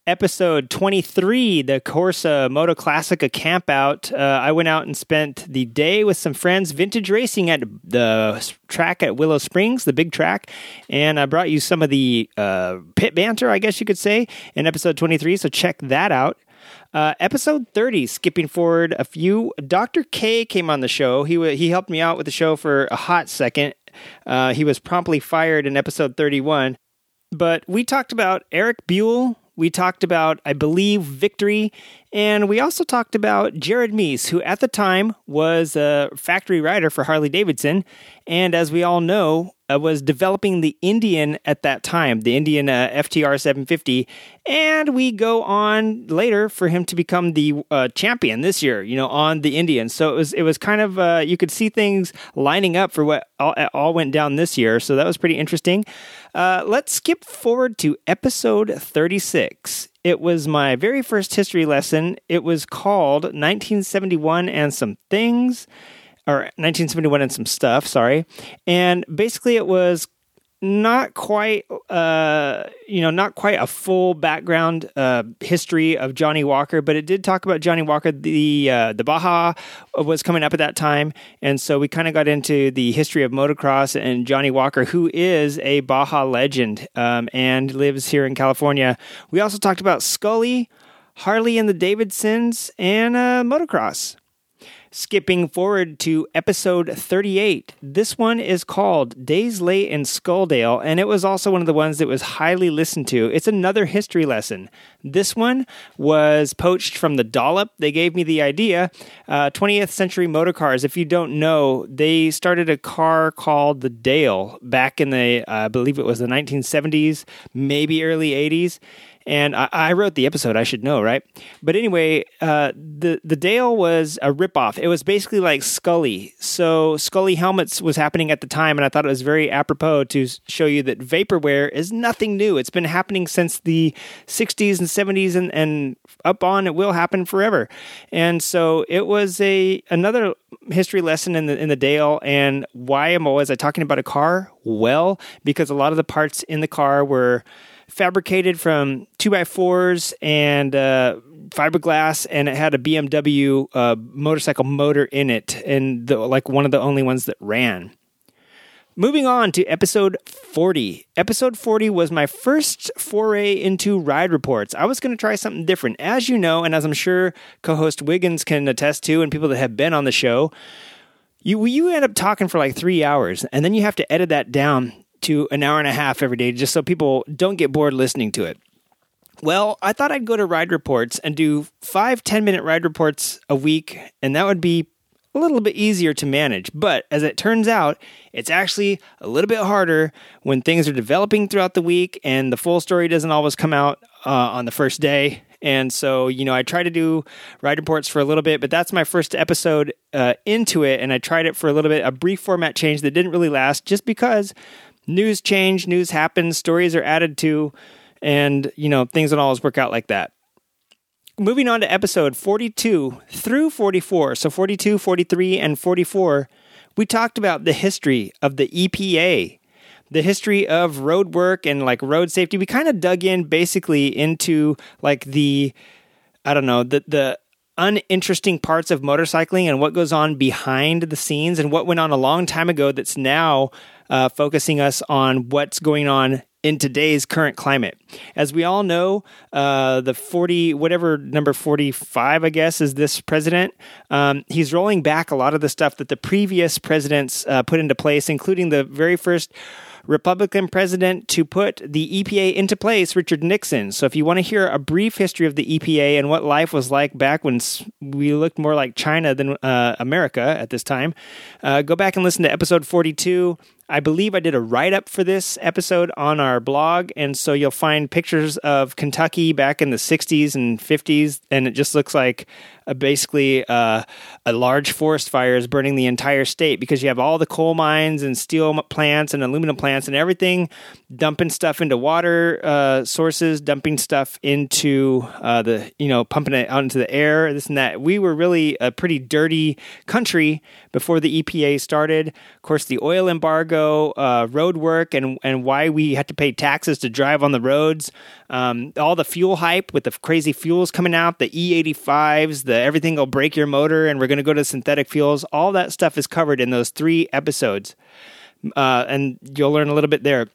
S3: episode 23, the Corsa Moto Classica camp out. Uh, I went out and spent the day with some friends vintage racing at the track at Willow Springs, the big track. And I brought you some of the uh, pit banter, I guess you could say, in episode 23. So check that out. Uh, episode 30, skipping forward a few, Dr. K came on the show. He, w- he helped me out with the show for a hot second. Uh, he was promptly fired in episode 31. But we talked about Eric Buell, we talked about, I believe, Victory, and we also talked about Jared Mees, who at the time was a factory rider for Harley Davidson, and as we all know, uh, was developing the Indian at that time, the Indian uh, FTR 750. And we go on later for him to become the uh, champion this year, you know, on the Indian. So it was it was kind of uh, you could see things lining up for what all, all, went down this year. So that was pretty interesting. Uh, let's skip forward to episode 36. It was my very first history lesson. It was called 1971 and Some Things or 1971 and some stuff, sorry. And basically it was not quite uh, you know not quite a full background uh, history of Johnny Walker, but it did talk about Johnny Walker. The uh, the Baja was coming up at that time, and so we kind of got into the history of motocross and Johnny Walker, who is a Baja legend um, and lives here in California. We also talked about Skully, Harley and the Davidsons, and uh, motocross. Skipping forward to episode 38. This one is called Days Late in Skulldale, and it was also one of the ones that was highly listened to. It's another history lesson. This one was poached from the dollop. They gave me the idea. Uh, 20th century motor cars, if you don't know, they started a car called the Dale back in the, uh, I believe it was the 1970s, maybe early 80s and I, I, wrote the episode. I should know, right? But anyway, uh, the the Dale was a ripoff. It was basically like Skully. So Skully helmets was happening at the time, and I thought it was very apropos to show you that vaporware is nothing new. It's been happening since the '60s and '70s, and, and up on. It will happen forever. And so it was a another history lesson in the in the Dale. And why am I was I talking about a car? Well, because a lot of the parts in the car were fabricated from two by fours and uh, fiberglass, and it had a BMW uh, motorcycle motor in it, and the, like one of the only ones that ran. Moving on to episode 40. Episode 40 was my first foray into ride reports. I was going to try something different. As you know, and as I'm sure co host Wiggins can attest to, and people that have been on the show, you, you end up talking for like three hours, and then you have to edit that down to an hour and a half every day just so people don't get bored listening to it. Well, I thought I'd go to ride reports and do five 10 minute ride reports a week, and that would be a little bit easier to manage. But as it turns out, it's actually a little bit harder when things are developing throughout the week and the full story doesn't always come out uh, on the first day. And so, you know, I try to do ride reports for a little bit, but that's my first episode uh, into it. And I tried it for a little bit, a brief format change that didn't really last just because news change, news happens, stories are added to, and you know things don't always work out like that. Moving on to episode 42 through 44, so 42, 43, and 44, we talked about the history of the EPA, the history of road work and like road safety. We kind of dug in basically into like the, I don't know, the the uninteresting parts of motorcycling and what goes on behind the scenes and what went on a long time ago that's now uh, focusing us on what's going on in today's current climate. As we all know, uh, the 40, whatever number 45, I guess, is this president, um, he's rolling back a lot of the stuff that the previous presidents uh, put into place, including the very first Republican president to put the EPA into place, Richard Nixon. So, if you want to hear a brief history of the EPA and what life was like back when we looked more like China than uh, America at this time, uh, go back and listen to episode 42. I believe I did a write up for this episode on our blog, and so you'll find pictures of Kentucky back in the 60s and 50s, and it just looks like uh, basically uh, a large forest fire is burning the entire state because you have all the coal mines and steel plants and aluminum plants and everything dumping stuff into water uh, sources, dumping stuff into uh, the, you know, pumping it out into the air, this and that. We were really a pretty dirty country before the EPA started. Of course, the oil embargo, uh, road work, and, and why we had to pay taxes to drive on the roads. Um, all the fuel hype with the crazy fuels coming out, the E85s, the everything will break your motor, and we're going to go to synthetic fuels. All that stuff is covered in those three episodes. Uh, and you'll learn a little bit there.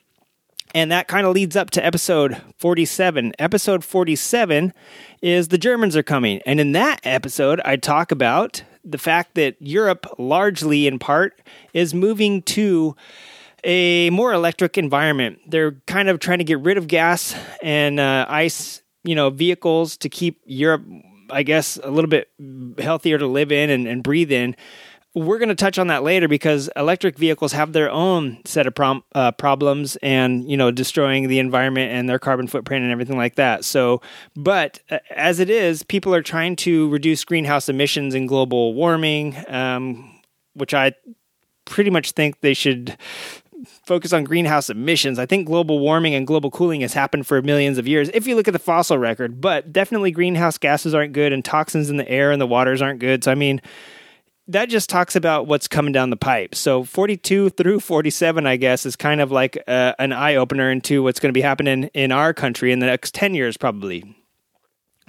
S3: And that kind of leads up to episode 47. Episode 47 is The Germans Are Coming. And in that episode, I talk about the fact that Europe, largely in part, is moving to a more electric environment. They're kind of trying to get rid of gas and uh, ice, you know, vehicles to keep Europe, I guess, a little bit healthier to live in and, and breathe in. We're going to touch on that later because electric vehicles have their own set of prom- uh, problems and you know destroying the environment and their carbon footprint and everything like that. So, but uh, as it is, people are trying to reduce greenhouse emissions and global warming, um, which I pretty much think they should focus on greenhouse emissions. I think global warming and global cooling has happened for millions of years if you look at the fossil record, but definitely greenhouse gases aren't good and toxins in the air and the waters aren't good. So, I mean, that just talks about what's coming down the pipe. So 42 through 47, I guess, is kind of like uh, an eye opener into what's going to be happening in our country in the next 10 years, probably.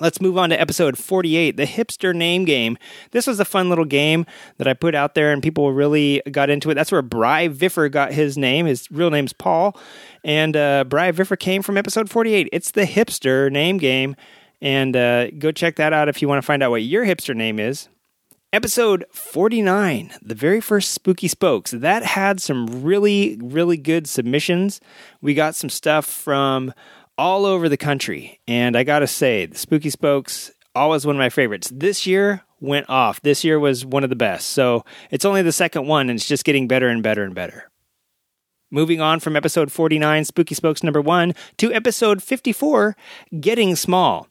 S3: Let's move on to episode 48, the hipster name game. This was a fun little game that I put out there and people really got into it. That's where Bry Viffer got his name. His real name's Paul. And uh, Bry Viffer came from episode 48. It's the hipster name game. And uh, go check that out if you want to find out what your hipster name is. Episode 49, the very first Spooky Spokes, that had some really, really good submissions. We got some stuff from all over the country. And I got to say, the Spooky Spokes, always one of my favorites. This year went off. This year was one of the best. So it's only the second one, and it's just getting better and better and better. Moving on from episode 49, Spooky Spokes number one, to episode 54, Getting Small.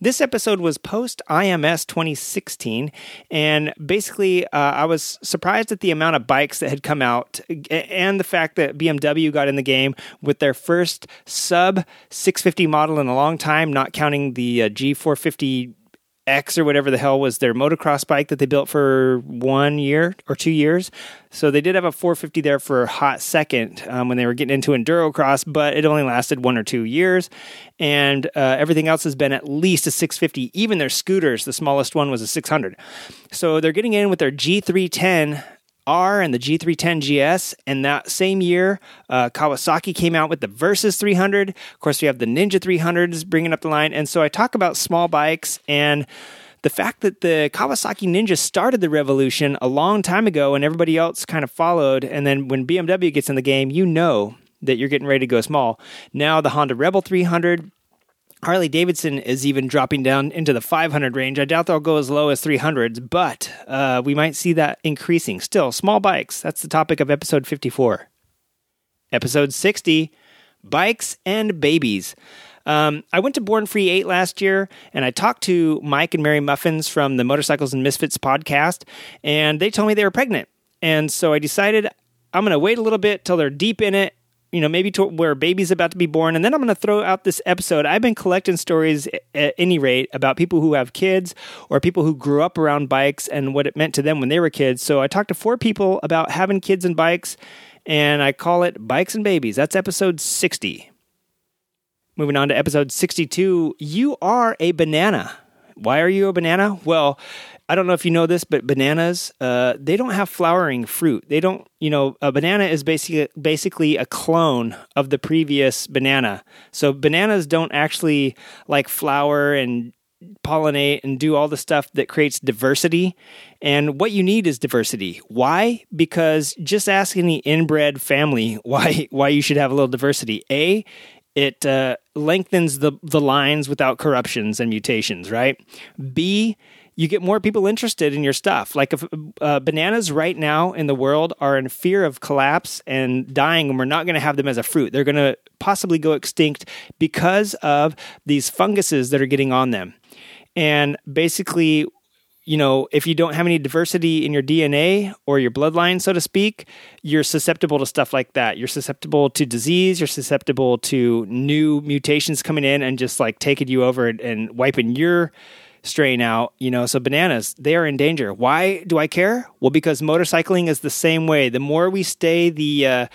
S3: This episode was post IMS 2016, and basically, uh, I was surprised at the amount of bikes that had come out and the fact that BMW got in the game with their first sub 650 model in a long time, not counting the uh, G450 X or whatever the hell was their motocross bike that they built for one year or two years. So they did have a 450 there for a hot second um, when they were getting into endurocross, but it only lasted one or two years. And uh, everything else has been at least a 650. Even their scooters, the smallest one was a 600. So they're getting in with their G310 R and the G310 GS. And that same year, uh, Kawasaki came out with the Versys 300. Of course, we have the Ninja 300s bringing up the line. And so I talk about small bikes and the fact that the Kawasaki Ninja started the revolution a long time ago and everybody else kind of followed. And then when BMW gets in the game, you know that you're getting ready to go small. Now the Honda Rebel 300 Harley Davidson is even dropping down into the 500 range. I doubt they'll go as low as 300s, but uh, we might see that increasing. Still, small bikes. That's the topic of episode 54. Episode 60 Bikes and Babies. Um, I went to Born Free 8 last year and I talked to Mike and Mary Muffins from the Motorcycles and Misfits podcast, and they told me they were pregnant. And so I decided I'm going to wait a little bit till they're deep in it you know, maybe to where a baby's about to be born. And then I'm going to throw out this episode. I've been collecting stories at any rate about people who have kids or people who grew up around bikes and what it meant to them when they were kids. So I talked to four people about having kids and bikes, and I call it Bikes and Babies. That's episode 60. Moving on to episode 62, you are a banana. Why are you a banana? Well, I don't know if you know this, but bananas, uh, they don't have flowering fruit. They don't, you know, a banana is basically basically a clone of the previous banana. So bananas don't actually like flower and pollinate and do all the stuff that creates diversity. And what you need is diversity. Why? Because just ask any inbred family why why you should have a little diversity. A, it uh, lengthens the the lines without corruptions and mutations, right? B, you get more people interested in your stuff. Like if uh, bananas right now in the world are in fear of collapse and dying, and we're not going to have them as a fruit. They're going to possibly go extinct because of these funguses that are getting on them. And basically, you know, if you don't have any diversity in your DNA or your bloodline, so to speak, you're susceptible to stuff like that. You're susceptible to disease. You're susceptible to new mutations coming in and just like taking you over and, and wiping your strain out, you know, so bananas, they are in danger. Why do I care? Well, because motorcycling is the same way. The more we stay the, uh,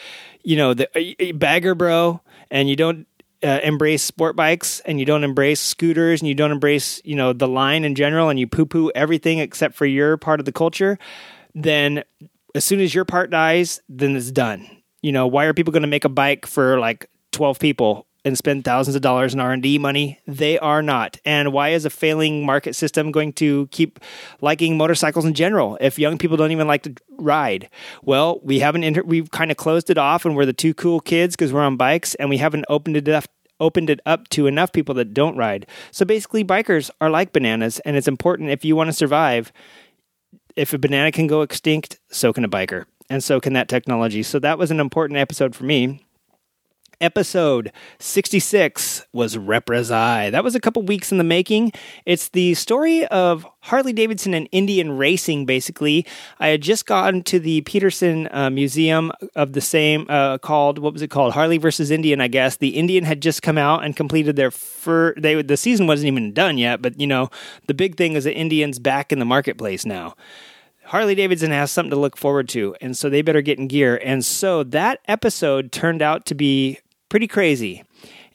S3: you know, the uh, bagger bro, and you don't uh, embrace sport bikes and you don't embrace scooters and you don't embrace, you know, the line in general and you poo poo everything except for your part of the culture, then as soon as your part dies, then it's done. You know, why are people going to make a bike for like 12 people and spend thousands of dollars in R&D money. They are not. And why is a failing market system going to keep liking motorcycles in general if young people don't even like to ride? Well, we haven't inter- we've kind of closed it off and we're the two cool kids because we're on bikes and we haven't opened it up opened it up to enough people that don't ride. So basically bikers are like bananas and it's important if you want to survive if a banana can go extinct, so can a biker. And so can that technology. So that was an important episode for me episode 66 was Reprisai. That was a couple weeks in the making. It's the story of Harley Davidson and Indian racing, basically. I had just gotten to the Petersen uh, Museum of the same, uh, called, what was it called? Harley versus Indian, I guess. The Indian had just come out and completed their first, they, the season wasn't even done yet, but you know, the big thing is the Indian's back in the marketplace now. Harley Davidson has something to look forward to, and so they better get in gear. And so that episode turned out to be pretty crazy.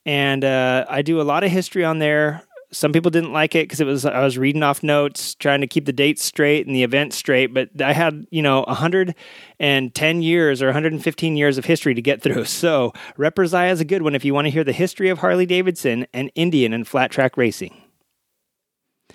S3: And uh, I do a lot of history on there. Some people didn't like it because it was I was reading off notes, trying to keep the dates straight and the events straight. But I had you know 110 years or 115 years of history to get through. So Reprisai is a good one if you want to hear the history of Harley Davidson and Indian and flat track racing.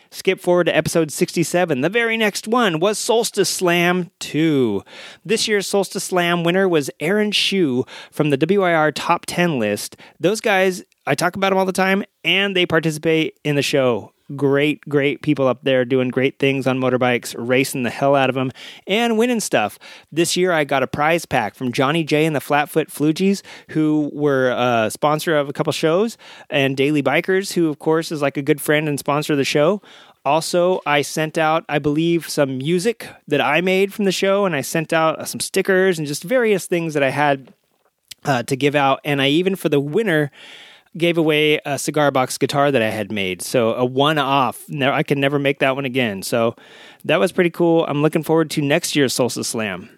S3: Skip forward to episode 67. The very next one was Solstice Slam 2. This year's Solstice Slam winner was Aaron Shu from the WIR Top 10 list. Those guys, I talk about them all the time, and they participate in the show great, great people up there doing great things on motorbikes, racing the hell out of them, and winning stuff. This year, I got a prize pack from Johnny J and the Flatfoot Flugies, who were a sponsor of a couple shows, and Daily Bikers, who, of course, is like a good friend and sponsor of the show. Also, I sent out, I believe, some music that I made from the show, and I sent out uh, some stickers and just various things that I had uh, to give out. And I even, for the winner, gave away a cigar box guitar that I had made. So a one off. I can never make that one again. So that was pretty cool. I'm looking forward to next year's Solstice Slam.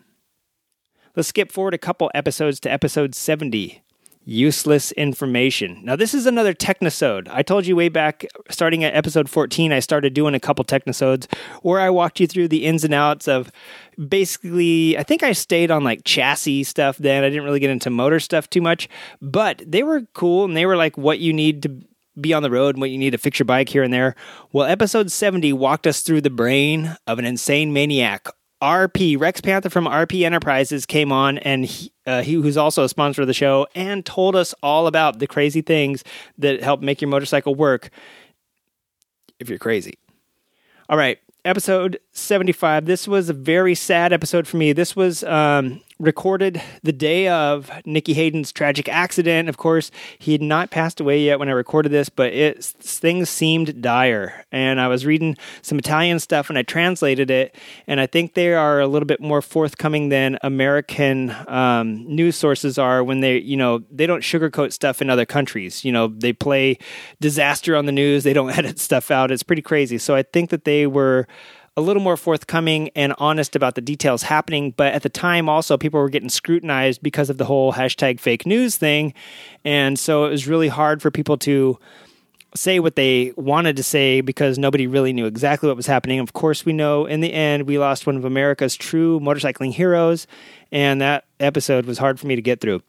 S3: Let's skip forward a couple episodes to episode 70 useless information. Now, this is another technosode. I told you way back, starting at episode 14, I started doing a couple technosodes where I walked you through the ins and outs of basically, I think I stayed on like chassis stuff then. I didn't really get into motor stuff too much, but they were cool and they were like what you need to be on the road and what you need to fix your bike here and there. Well, episode 70 walked us through the brain of an insane maniac RP Rex Panther from RP Enterprises came on, and he, uh, he who's also a sponsor of the show, and told us all about the crazy things that help make your motorcycle work. If you're crazy, all right. Episode 75. This was a very sad episode for me. This was um, recorded the day of Nicky Hayden's tragic accident. Of course, he had not passed away yet when I recorded this, but it things seemed dire. And I was reading some Italian stuff and I translated it, and I think they are a little bit more forthcoming than American um, news sources are when they, you know, they don't sugarcoat stuff in other countries. You know, they play disaster on the news. They don't edit stuff out. It's pretty crazy. So I think that they were a little more forthcoming and honest about the details happening. But at the time, also, people were getting scrutinized because of the whole hashtag fake news thing. And so it was really hard for people to say what they wanted to say because nobody really knew exactly what was happening. Of course, we know in the end, we lost one of America's true motorcycling heroes. And that episode was hard for me to get through.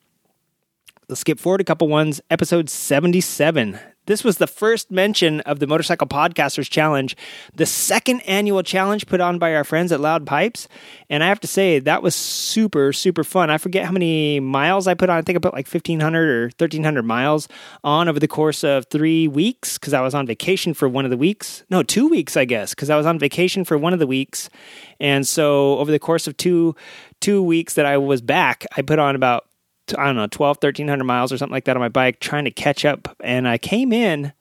S3: Let's skip forward a couple ones. Episode 77. This was the first mention of the Motorcycle Podcasters Challenge, the second annual challenge put on by our friends at Loud Pipes. And I have to say, that was super, super fun. I forget how many miles I put on. I think I put like 1,500 or 1,300 miles on over the course of three weeks because I was on vacation for one of the weeks. No, two weeks, I guess, because I was on vacation for one of the weeks. And so over the course of two, two weeks that I was back, I put on about I don't know, 12, 1300 miles or something like that on my bike trying to catch up. And I came in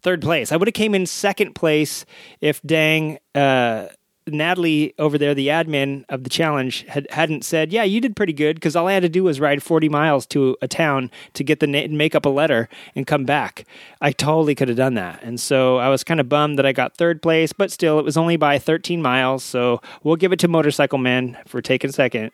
S3: third place. I would have came in second place if dang, uh, Natalie over there, the admin of the challenge, had, hadn't said, "Yeah, you did pretty good," because all I had to do was ride forty miles to a town to get the make up a letter and come back. I totally could have done that, and so I was kind of bummed that I got third place, but still, it was only by thirteen miles. So we'll give it to Motorcycle Man for taking second.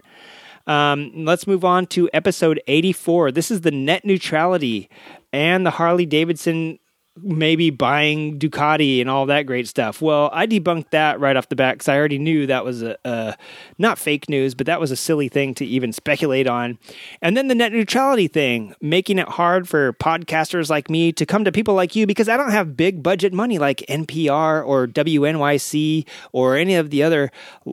S3: Um, let's move on to episode 84. This is the net neutrality and the Harley Davidson maybe buying Ducati and all that great stuff. Well, I debunked that right off the bat because I already knew that was a, not fake news, but that was a silly thing to even speculate on. And then the net neutrality thing, making it hard for podcasters like me to come to people like you because I don't have big budget money like NPR or WNYC or any of the other,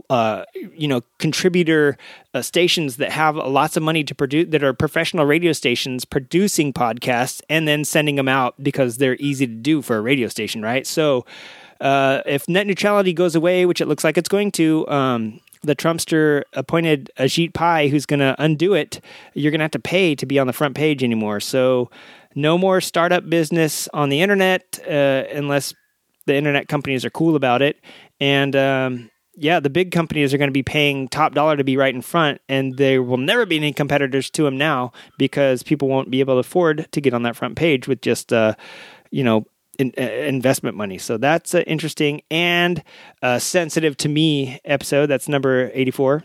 S3: uh, you know, contributor uh, stations that have lots of money to produce that are professional radio stations producing podcasts and then sending them out because they're easy to do for a radio station, right? So uh, if net neutrality goes away, which it looks like it's going to, um, the Trumpster appointed Ajit Pai, who's going to undo it. You're going to have to pay to be on the front page anymore. So no more startup business on the internet uh, unless the internet companies are cool about it. And um, yeah, the big companies are going to be paying top dollar to be right in front, and there will never be any competitors to them now because people won't be able to afford to get on that front page with just, uh, you know, in, uh, investment money. So that's an interesting and uh, sensitive to me episode. That's number 84.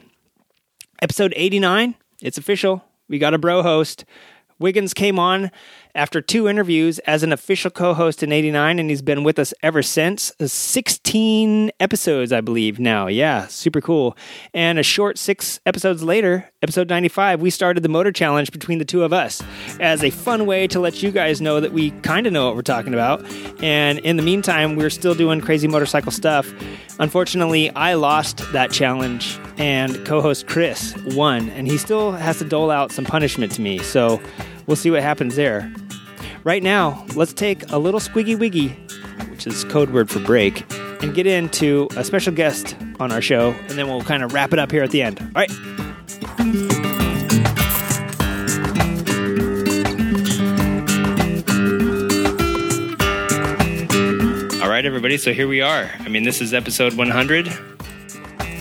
S3: Episode 89, it's official. We got a bro host. Wiggins came on After two interviews as an official co host in 89, and he's been with us ever since. Uh, 16 episodes, I believe, now. Yeah, super cool. And a short six episodes later, episode 95, we started the Motor Challenge between the two of us as a fun way to let you guys know that we kind of know what we're talking about. And in the meantime, we're still doing crazy motorcycle stuff. Unfortunately, I lost that challenge, and co host Chris won, and he still has to dole out some punishment to me. So we'll see what happens there. Right now, let's take a little squiggy wiggy, which is code word for break, and get into a special guest on our show, and then we'll kind of wrap it up here at the end. All right. All right, everybody. So here we are. I mean, this is episode 100.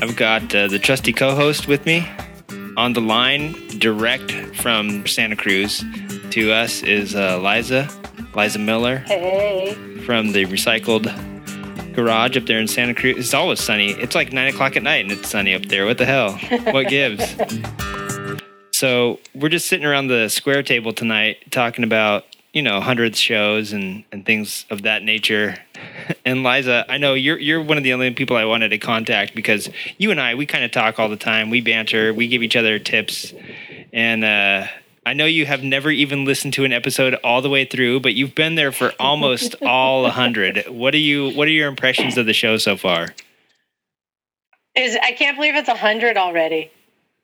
S3: I've got uh, the trusty co host with me on the line, direct from Santa Cruz to us is uh, Liza, Liza Miller
S36: Hey.
S3: from the recycled garage up there in Santa Cruz. It's always sunny. It's like nine o'clock at night and it's sunny up there. What the hell? What gives? so we're just sitting around the square table tonight talking about you know hundreds shows and and things of that nature. And Liza, I know you're you're one of the only people I wanted to contact because you and I we kind of talk all the time. We banter. We give each other tips, and uh, I know you have never even listened to an episode all the way through, but you've been there for almost all a hundred. What are you? What are your impressions of the show so far?
S36: Is I can't believe it's a hundred already.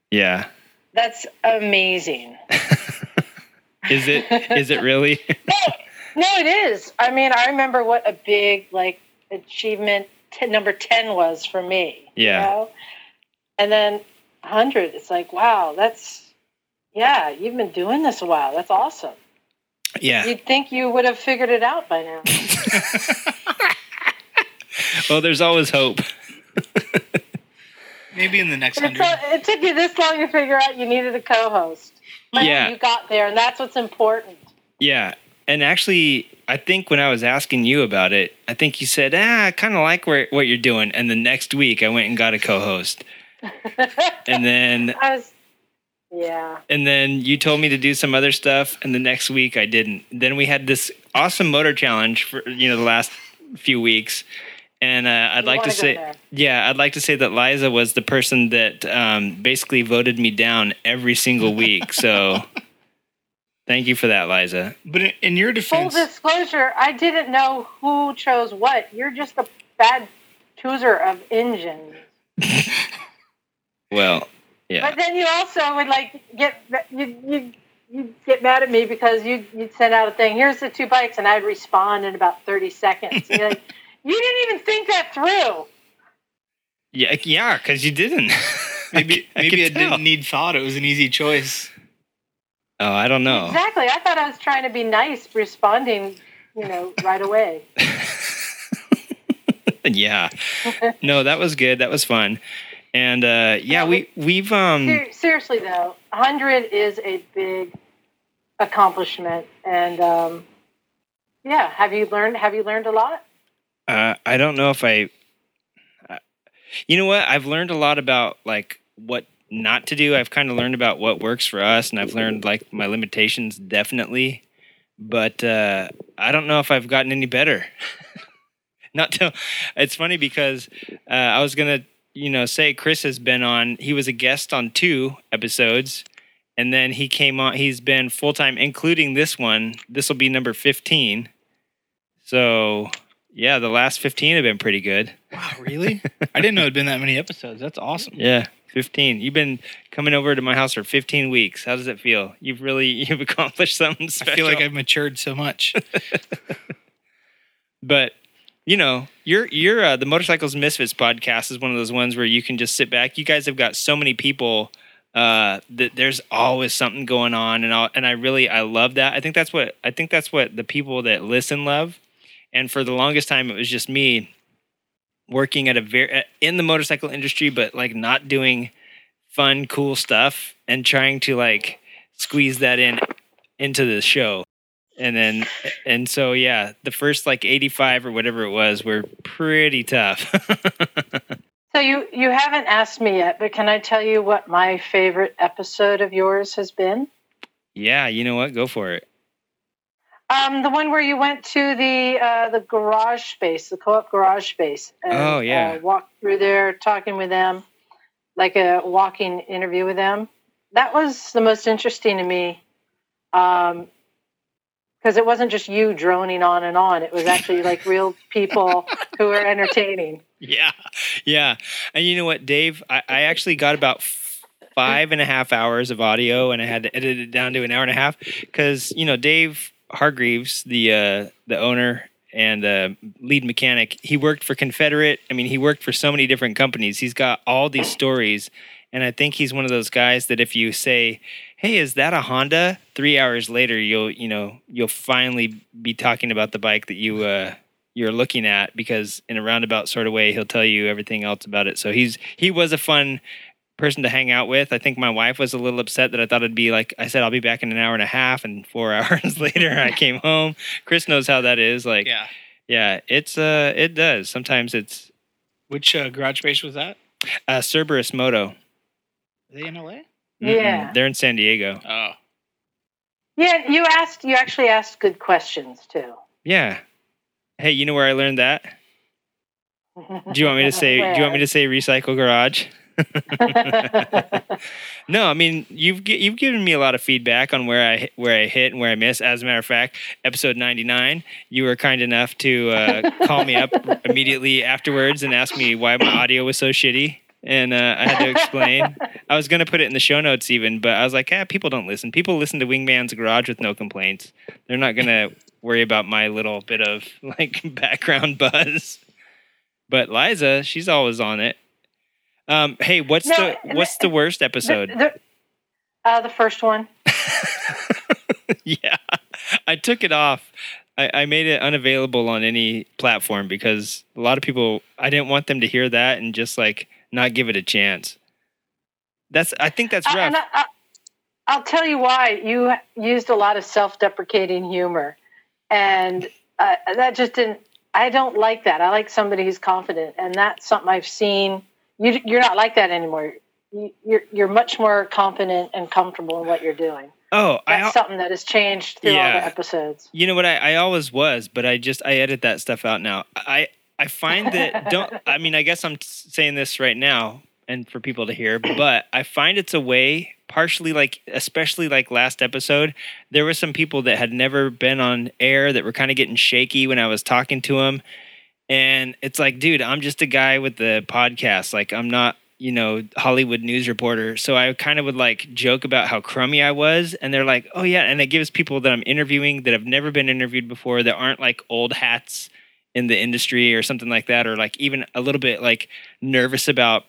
S3: Yeah,
S36: That's amazing.
S3: is it? Is it really?
S36: No, it is. I mean, I remember what a big like achievement t- number ten was for me.
S3: Yeah.
S36: You know? And then hundred, it's like, wow, that's yeah, you've been doing this a while. That's awesome.
S3: Yeah.
S36: You'd think you would have figured it out by now.
S3: Well, there's always hope.
S37: Maybe in the next
S36: It
S37: hundred.
S36: took- it took you this long to figure out you needed a co-host. But
S3: Yeah.
S36: you got there, and that's what's important.
S3: Yeah. And actually, I think when I was asking you about it, I think you said, ah, I kind of like where, what you're doing. And the next week, I went and got a co host. and then.
S36: I was, yeah.
S3: And then you told me to do some other stuff, and the next week I didn't. Then we had this awesome motor challenge for you know the last few weeks, and uh, I'd
S36: You
S3: like to say,
S36: there.
S3: yeah, I'd like to say that Liza was the person that um, basically voted me down every single week. So, thank you for that, Liza.
S37: But in, in your
S36: Full
S37: defense,
S36: disclosure, I didn't know who chose what. You're just a bad chooser of engines.
S3: Well, yeah,
S36: But then you also would like get you you you get mad at me because you you'd send out a thing. Here's the two bikes, and I'd respond in about thirty seconds. You're like, you didn't even think that through.
S3: yeah, yeah, because you didn't.
S37: maybe
S3: I
S37: maybe
S3: could
S37: it
S3: tell.
S37: didn't need thought. It was an easy choice.
S3: Oh, I don't know.
S36: Exactly. I thought I was trying to be nice, responding, you know, right away.
S3: yeah, no, that was good. That was fun, and uh, yeah, we we've um.
S36: Ser- seriously though, hundred is a big accomplishment, and um, yeah, have you learned? Have you learned a lot?
S3: Uh, I don't know if I. Uh, you know what? I've learned a lot about like what not to do. I've kind of learned about what works for us, and I've learned like my limitations definitely. But uh, I don't know if I've gotten any better. not to. It's funny because uh, I was gonna, you know, say Chris has been on. He was a guest on two episodes. And then he came on. He's been full time, including this one. This will be number fifteen. So yeah, the last 15 have been pretty good.
S37: Wow, really? I didn't know it'd been that many episodes. That's awesome.
S3: Yeah, 15. You've been coming over to my house for 15 weeks. How does it feel? You've really you've accomplished something special.
S37: I feel like I've matured so much.
S3: but you know, you're you're uh, the Motorcycles Misfits podcast is one of those ones where you can just sit back. You guys have got so many people uh, that there's always something going on, and I and I really I love that. I think that's what I think that's what the people that listen love. And for the longest time, it was just me working at a very in the motorcycle industry, but like not doing fun, cool stuff, and trying to like squeeze that in into the show. And then, and so, yeah, the first like 85 or whatever it was were pretty tough.
S36: So you you haven't asked me yet, but can I tell you what my favorite episode of yours has been?
S3: yeah, you know what? Go for it.
S36: Um, the one where you went to the uh, the garage space, the co-op garage space. And,
S3: Oh, yeah.
S36: Uh, walked through there, talking with them, like a walking interview with them. That was the most interesting to me, because it wasn't just you droning on and on. It was actually like real people who were entertaining.
S3: Yeah, yeah. And you know what, Dave? I, I actually got about five and a half hours of audio, and I had to edit it down to an hour and a half because you know Dave Hargreaves, the uh, the owner and uh, lead mechanic, he worked for Confederate. I mean, he worked for so many different companies. He's got all these stories, and I think he's one of those guys that if you say, "Hey, is that a Honda?" Three hours later, you'll you know you'll finally be talking about the bike that you. Uh, you're looking at because in a roundabout sort of way he'll tell you everything else about it so he's he was a fun person to hang out with i think my wife was a little upset that i thought it'd be like i said i'll be back in an hour and a half and four hours later i came home chris knows how that is like
S37: Yeah.
S3: yeah it's uh it does sometimes it's
S37: Which uh, garage space was that?
S3: uh cerberus moto
S37: Are they in LA?
S36: Yeah.
S3: Mm-mm, they're in san diego
S37: Oh.
S36: Yeah, you asked. You actually asked good questions too.
S3: yeah hey you know where i learned that do you want me to say do you want me to say recycle garage no, I mean you've you've given me a lot of feedback on where I hit- where I hit and where I miss. As a matter of fact, episode ninety nine, you were kind enough to uh, call me up immediately afterwards and ask me why my audio was so shitty, and uh, I had to explain. I was going to put it in the show notes even, but I was like, yeah, people don't listen. People listen to Wingman's Garage with no complaints. They're not going to worry about my little bit of like background buzz. But Liza, she's always on it. Um, hey, what's
S36: No,
S3: the what's the worst episode?
S36: The, uh, the first one.
S3: yeah, I took it off. I, I made it unavailable on any platform because a lot of people. I didn't want them to hear that and just like not give it a chance. That's. I think that's rough.
S36: I, I, I'll tell you why. You used a lot of self-deprecating humor, and uh, that just didn't. I don't like that. I like somebody who's confident, and that's something I've seen. You, you're not like that anymore. You, you're you're much more confident and comfortable in what you're doing.
S3: oh, I.
S36: That's something that has changed through all the episodes.
S3: You know what? I, I always was, but I just I edit that stuff out now. I I find that don't. I mean, I guess I'm saying this right now and for people to hear, but I find it's a way. Partially, like especially like last episode, there were some people that had never been on air that were kind of getting shaky when I was talking to them, and it's like, dude, I'm just a guy with the podcast. Like, I'm not you know, Hollywood news reporter. So I kind of would like joke about how crummy I was. And they're like, oh, yeah. And it gives people that I'm interviewing that have never been interviewed before that aren't like old hats in the industry or something like that, or like even a little bit like nervous about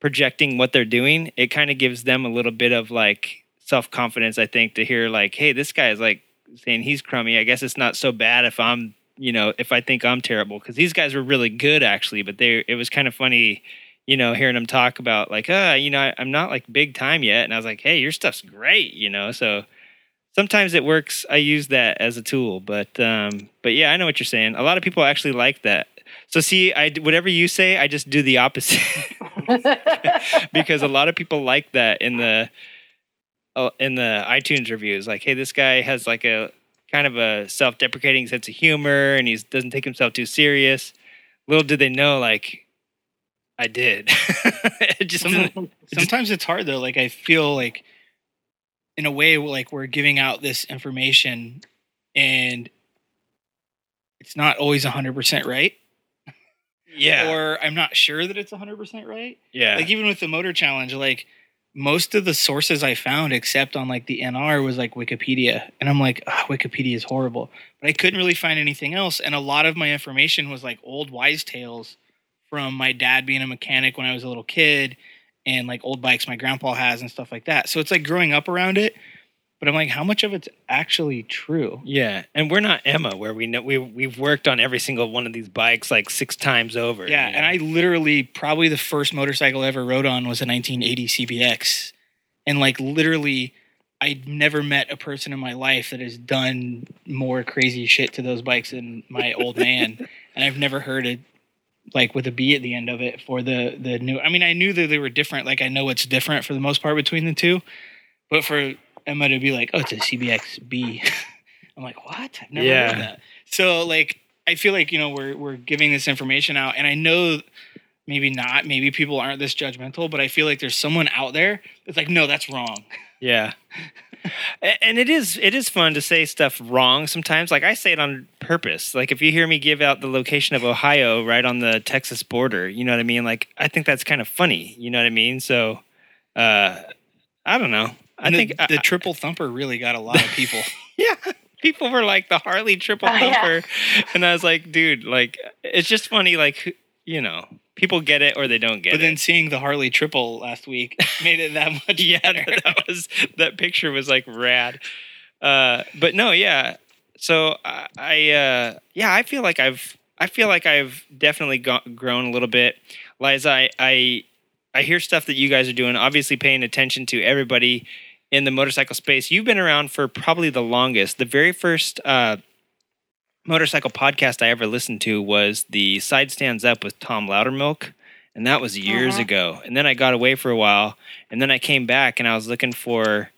S3: projecting what they're doing. It kind of gives them a little bit of like self confidence, I think, to hear like, hey, this guy is like saying he's crummy. I guess it's not so bad if I'm, you know, if I think I'm terrible. Because these guys were really good actually, but they, it was kind of funny you know, hearing them talk about like, uh, you know, I, I'm not like big time yet. And I was like, hey, your stuff's great, you know. So sometimes it works. I use that as a tool, but um, but yeah, I know what you're saying. A lot of people actually like that. So see, I whatever you say, I just do the opposite because a lot of people like that in the uh, in the iTunes reviews. Like, hey, this guy has like a kind of a self-deprecating sense of humor, and he doesn't take himself too serious. Little did they know, like I did. It just
S37: Some- sometimes it's hard though. Like I feel like, in a way, like we're giving out this information, and it's not always hundred percent right.
S3: Yeah.
S37: Or I'm not sure that it's hundred percent right.
S3: Yeah.
S37: Like even with the motor challenge, like most of the sources I found, except on like the NR, was like Wikipedia, and I'm like, "Ah, Wikipedia is horrible. But I couldn't really find anything else, and a lot of my information was like old wise tales from my dad being a mechanic when I was a little kid, and like old bikes my grandpa has and stuff like that. So it's like growing up around it. But I'm like, how much of it's actually true?
S3: Yeah, and we're not Emma, where we know we we've worked on every single one of these bikes like six times over.
S37: Yeah, and I literally probably the first motorcycle I ever rode on was a 1980 CBX, and like literally, I'd never met a person in my life that has done more crazy shit to those bikes than my old man, and I've never heard it like with a B at the end of it for the the new. I mean, I knew that they were different. Like I know it's different for the most part between the two, but for Emma to be like, oh, it's a CBX B. I'm I'm like, what? I've never
S3: Yeah.
S37: heard that. So like, I feel like you know we're we're giving this information out, and I know maybe not, maybe people aren't this judgmental, but I feel like there's someone out there that's like, no, that's wrong.
S3: Yeah. A- and it is it is fun to say stuff wrong sometimes. Like I say it on purpose. Like if you hear me give out the location of Ohio right on the Texas border, you know what I mean? Like I think that's kind of funny. You know what I mean? So uh I don't know. I
S37: And the,
S3: think
S37: the triple thumper really got a lot of people.
S3: yeah. People were like the Harley triple
S37: Oh, yeah.
S3: thumper. And I was like, dude, like it's just funny like you know, people get it or they don't get it.
S37: but
S3: it.
S37: then seeing the Harley triple last week made it that much
S3: yeah,
S37: better.
S3: that was that picture was like rad. Uh, but no, yeah. So I, I uh, yeah, I feel like I've I feel like I've definitely go- grown a little bit. Liza, I, I I hear stuff that you guys are doing. Obviously, paying attention to everybody in the motorcycle space. You've been around for probably the longest. The very first uh, motorcycle podcast I ever listened to was the Side Stands Up with Tom Loudermilk, and that was years
S38: Uh-huh.
S3: ago. And then I got away for a while, and then I came back and I was looking for,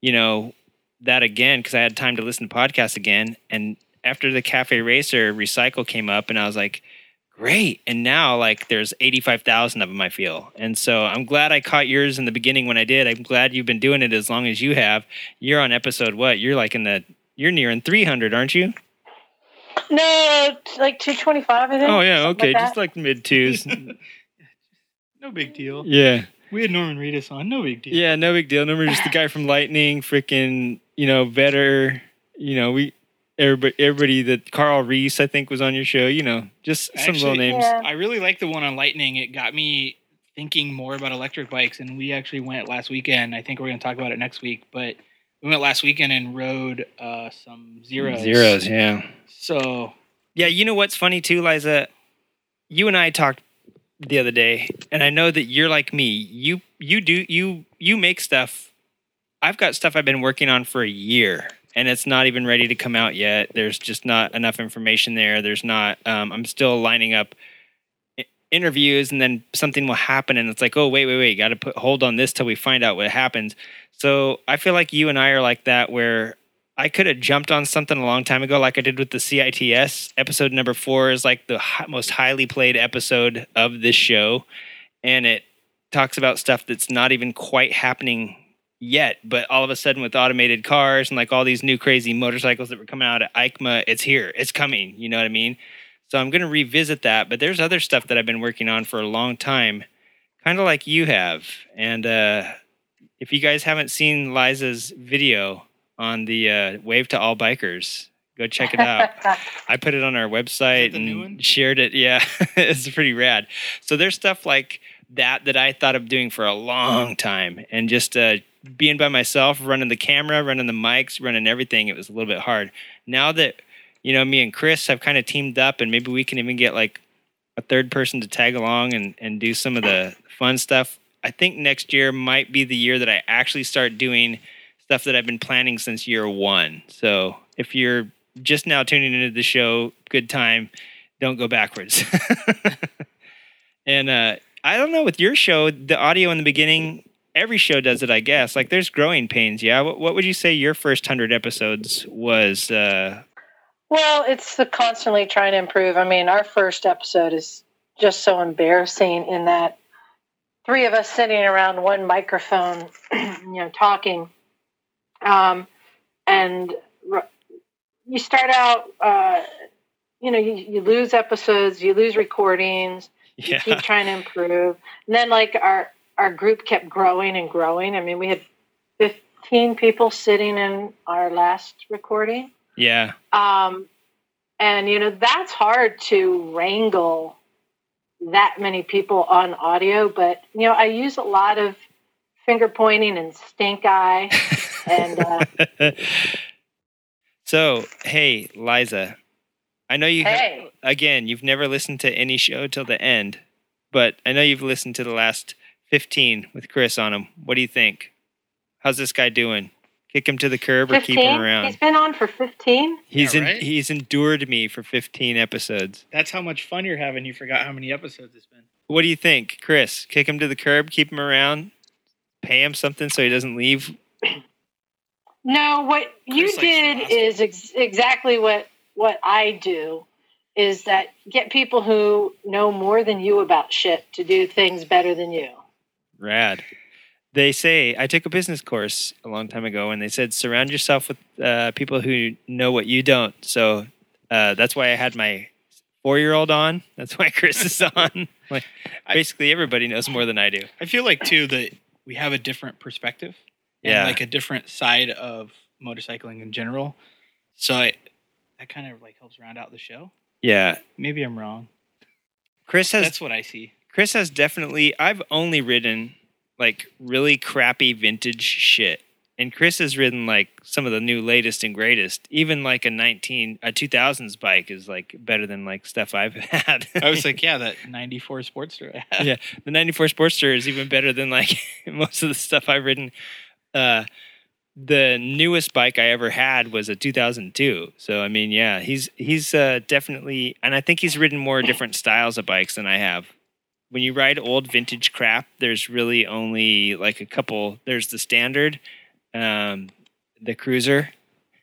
S3: you know, that again because I had time to listen to podcasts again. And after the Cafe Racer recycle came up, and I was like, great. And now like there's 85,000 of them, I feel. And so I'm glad I caught yours in the beginning when I did. I'm glad you've been doing it as long as you have. You're on episode what? You're like in the you're nearing 300, aren't you?
S36: No, like 225, I think.
S3: Oh yeah, okay,
S36: like
S3: just like mid twos.
S37: No big deal.
S3: yeah.
S37: We had Norman Reedus on. No big deal.
S3: Yeah, no big deal. Remember just the guy from Lightning, freaking, you know, better, you know, we everybody everybody that Carl Reese I think was on your show, you know, just some little
S37: Actually,
S3: names.
S37: I really like the one on Lightning. It got me thinking more about electric bikes, and we actually went last weekend. I think we're going to talk about it next week, but we went last weekend and rode uh, some zeros.
S3: Zeros, yeah.
S37: So
S3: Yeah, you know what's funny too, Liza? You and I talked the other day, and I know that you're like me. You you do you you make stuff. I've got stuff I've been working on for a year, and it's not even ready to come out yet. There's just not enough information there. There's not. Um, I'm still lining up i- interviews, and then something will happen, and it's like, oh wait, wait, wait, got to put hold on this till we find out what happens. So I feel like you and I are like that, where I could have jumped on something a long time ago, like I did with the CITS. Episode number four is like the most highly played episode of this show, and it talks about stuff that's not even quite happening yet. But all of a sudden, with automated cars and like all these new crazy motorcycles that were coming out at EICMA, it's here, it's coming. You know what I mean? So I'm going to revisit that. But there's other stuff that I've been working on for a long time, kind of like you have. And uh, if you guys haven't seen Liza's video on the uh, Wave to All Bikers, go check it out. I put it on our website and shared it. Yeah, it's pretty rad. So there's stuff like that that I thought of doing for a long time, and just uh, being by myself, running the camera, running the mics, running everything. It was a little bit hard. Now that you know, me and Chris have kind of teamed up, and maybe we can even get like a third person to tag along and and do some of the fun stuff. I think next year might be the year that I actually start doing stuff that I've been planning since year one. So if you're just now tuning into the show, good time. Don't go backwards. and uh, I don't know with your show, the audio in the beginning, every show does it, I guess. Like there's growing pains. Yeah. What, what would you say your first hundred episodes was? Uh,
S36: Well, it's the constantly trying to improve. I mean, our first episode is just so embarrassing in that three of us sitting around one microphone, you know, talking. Um, and you start out, uh, you know, you, you lose episodes, you lose recordings, you keep trying to improve. And then, like, our, our group kept growing and growing. I mean, we had 15 people sitting in our last recording.
S3: Yeah.
S36: Um, and you know that's hard to wrangle that many people on audio. But you know, I use a lot of finger pointing and stink eye, and uh,
S3: so, hey, Liza, I know you,
S36: Hey.
S3: again, you've never listened to any show till the end, but I know you've listened to the last 15 with Chris on them. What do you think? How's this guy doing? Kick him to the curb or keep him around?
S36: He's been on for fifteen.
S3: He's
S37: Yeah,
S3: en- he's endured me for 15 episodes.
S37: that's how much fun you're having. You forgot how many episodes it's been.
S3: What do you think, Chris? Kick him to the curb, keep him around, pay him something so he doesn't leave.
S36: No, what you
S37: Chris likes
S36: did is ex- exactly what what I do. Is that get people who know more than you about shit to do things better than you.
S3: Rad. They say I took a business course a long time ago, and they said surround yourself with uh, people who know what you don't. So uh, that's why I had my four-year-old on. That's why Chris is on. like basically, everybody knows more than I do.
S37: I feel like too that we have a different perspective.
S3: Yeah.
S37: Like a different side of motorcycling in general. So I, that kind of like helps round out the show.
S3: Yeah,
S37: Maybe I'm wrong.
S3: Chris has.
S37: That's what I see.
S3: Chris has definitely. I've only ridden like really crappy vintage shit, and Chris has ridden like some of the new latest and greatest. Even like a nineteen a two thousands bike is like better than like stuff I've had.
S37: I was like, yeah, that 94 Sportster I had.
S3: yeah, the '94 Sportster is even better than like most of the stuff I've ridden. Uh, the newest bike I ever had was a 2002. So I mean, yeah, he's he's uh, definitely, and I think he's ridden more different styles of bikes than I have. When you ride old vintage crap, there's really only like a couple. There's the standard, um, the cruiser,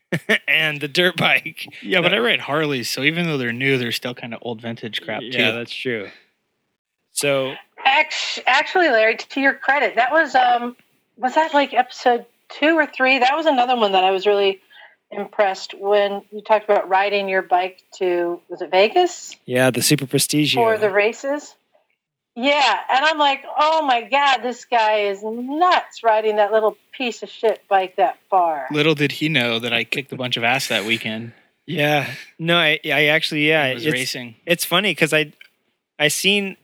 S3: and the dirt bike.
S37: Yeah, but I ride Harleys, so even though they're new, they're still kind of old vintage crap too.
S3: Yeah, that's true. So
S36: Actually, Larry, to your credit, that was um was that like episode two or three? That was another one that I was really impressed when you talked about riding your bike to was it Vegas
S3: yeah, the Super prestige
S36: for the races. Yeah, and I'm like, oh my god, this guy is nuts riding that little piece of shit bike that far.
S37: Little did he know that I kicked a bunch of ass that weekend.
S3: Yeah. No, I, I actually, yeah,
S37: It was
S3: it's,
S37: racing.
S3: It's funny because I, I seen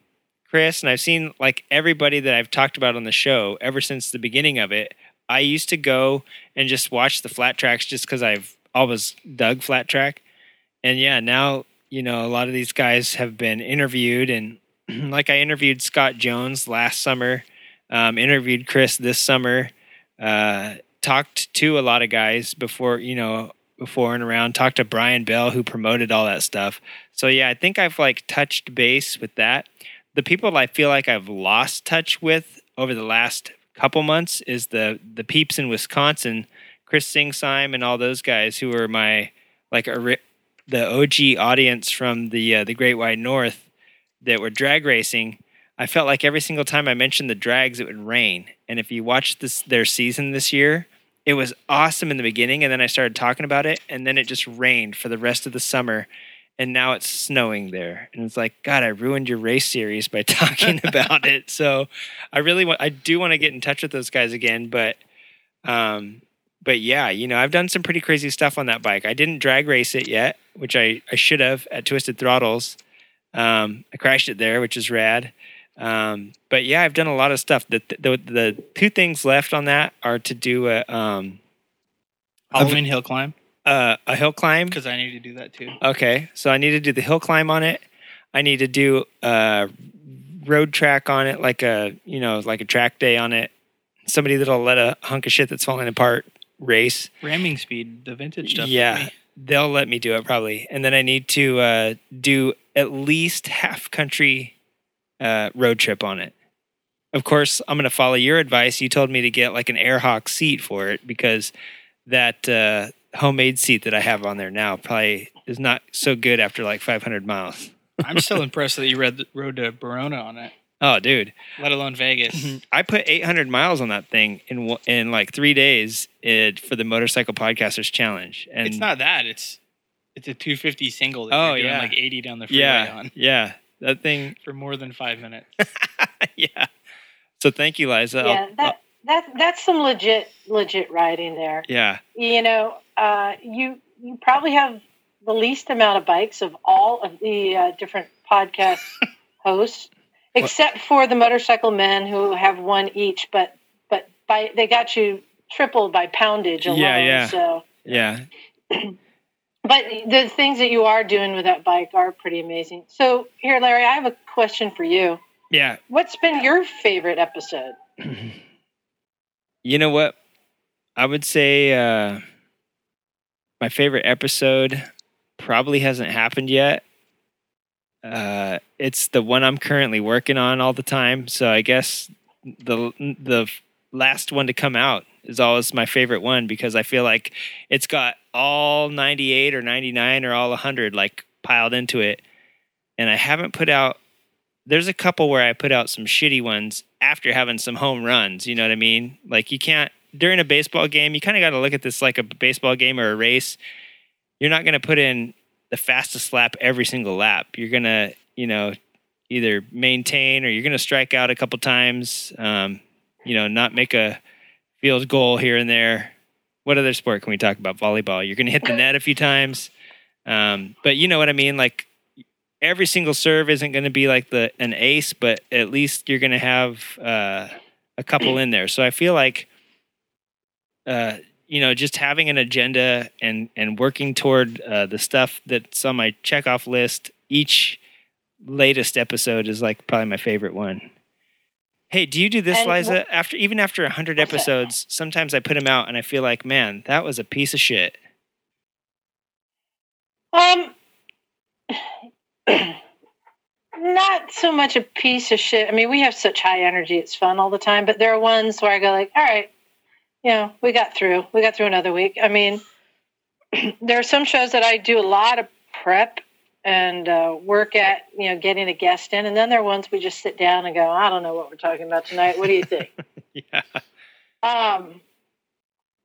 S3: Chris and I've seen like everybody that I've talked about on the show ever since the beginning of it. I used to go and just watch the flat tracks just because I've always dug flat track, and yeah, now you know a lot of these guys have been interviewed and like I interviewed Scott Jones last summer, um, interviewed Chris this summer, uh, talked to a lot of guys before you know before and around. Talked to Brian Bell who promoted all that stuff. So yeah, I think I've like touched base with that. The people I feel like I've lost touch with over the last couple months is the the peeps in Wisconsin, Chris Singsime and all those guys who were my like ori- the OG audience from the uh, the Great White North that were drag racing. I felt like every single time I mentioned the drags, it would rain. And if you watched this their season this year, it was awesome in the beginning, and then I started talking about it, and then it just rained for the rest of the summer. And now it's snowing there, and it's like, God, I ruined your race series by talking about it. So, I really want, I do want to get in touch with those guys again, but, um, but yeah, you know, I've done some pretty crazy stuff on that bike. I didn't drag race it yet, which I I should have at Twisted Throttles. Um, I crashed it there, which is rad. Um, but yeah, I've done a lot of stuff. The, the the two things left on that are to do a um,
S37: Halloween hill climb
S3: uh, a hill climb.
S37: because I need to do that too.
S3: Okay, so I need to do the hill climb on it. I need to do a road track on it, like a you know like a track day on it. Somebody that'll let a hunk of shit that's falling apart race.
S37: Ramming speed, the vintage stuff.
S3: Yeah. They'll let me do it probably, and then I need to uh, do at least half country uh, road trip on it. Of course, I'm going to follow your advice. You told me to get like an Airhawk seat for it because that uh, homemade seat that I have on there now probably is not so good after like 500 miles.
S37: I'm still impressed that you read the road to Verona on it,
S3: Oh, dude,
S37: let alone Vegas.
S3: I put 800 miles on that thing in in like three days it, for the Motorcycle Podcasters Challenge, and
S37: it's not that. It's it's a 250 single that
S3: Oh,
S37: you're doing
S3: yeah.
S37: like 80 down the freeway
S3: yeah,
S37: on
S3: yeah, that thing.
S37: for more than five minutes.
S3: yeah. So thank you, Liza. I'll-
S36: yeah, that that that's some legit legit riding there.
S3: yeah.
S36: You know, uh, you you probably have the least amount of bikes of all of the uh, different podcast hosts, except for the motorcycle men who have one each. But but by they got you tripled by poundage alone.
S3: Yeah, yeah.
S36: So,
S3: Yeah.
S36: but the things that you are doing with that bike are pretty amazing. So here, Larry, I have a question for you.
S3: Yeah.
S36: What's been your favorite episode?
S3: You know what? I would say uh, my favorite episode probably hasn't happened yet. Uh, it's the one I'm currently working on all the time. So I guess the the last one to come out is always my favorite one because I feel like it's got all 98 or 99 or all 100 like piled into it. And I haven't put out there's a couple where I put out some shitty ones after having some home runs, you know what I mean? Like you can't during a baseball game, you kind of got to look at this like a baseball game or a race. You're not going to put in the fastest lap every single lap. You're to, you know, either maintain or you're to strike out a couple times. Um, you know, not make a field goal here and there. What other sport can we talk about? Volleyball. You're to hit the net a few times. Um, but you know what I mean? Like every single serve isn't going to be like the an ace, but at least you're going to have uh, a couple in there. So I feel like, uh, you know, just having an agenda and and working toward uh, the stuff that's on my checkoff list. Each latest episode is like probably my favorite one. Hey, do you do this,
S36: And
S3: Liza?
S36: what-
S3: After even after a hundred episodes, sometimes I put them out and I feel like, man, that was a piece of shit.
S36: Um, not so much a piece of shit. I mean, we have such high energy; it's fun all the time. But there are ones where I go like, "All right, know, we got through. We got through another week." I mean, there are some shows that I do a lot of prep and uh, work at, you know, getting a guest in, and then there are ones we just sit down and go, "I don't know what we're talking about tonight. What do you think?"
S3: yeah.
S36: um,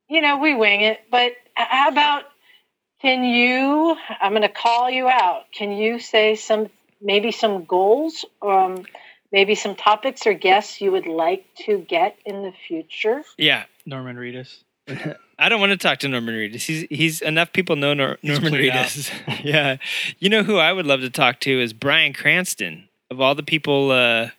S36: you know, we wing it. But how about can you? I'm going to call you out. Can you say some, maybe some goals, um, maybe some topics or guests you would like to get in the future?
S3: Yeah,
S37: Norman Reedus.
S3: I don't want to talk to Norman Reedus. He's he's enough people know Nor- Norman. Reedus. yeah, you know who I would love to talk to is Bryan Cranston. Of all the people uh,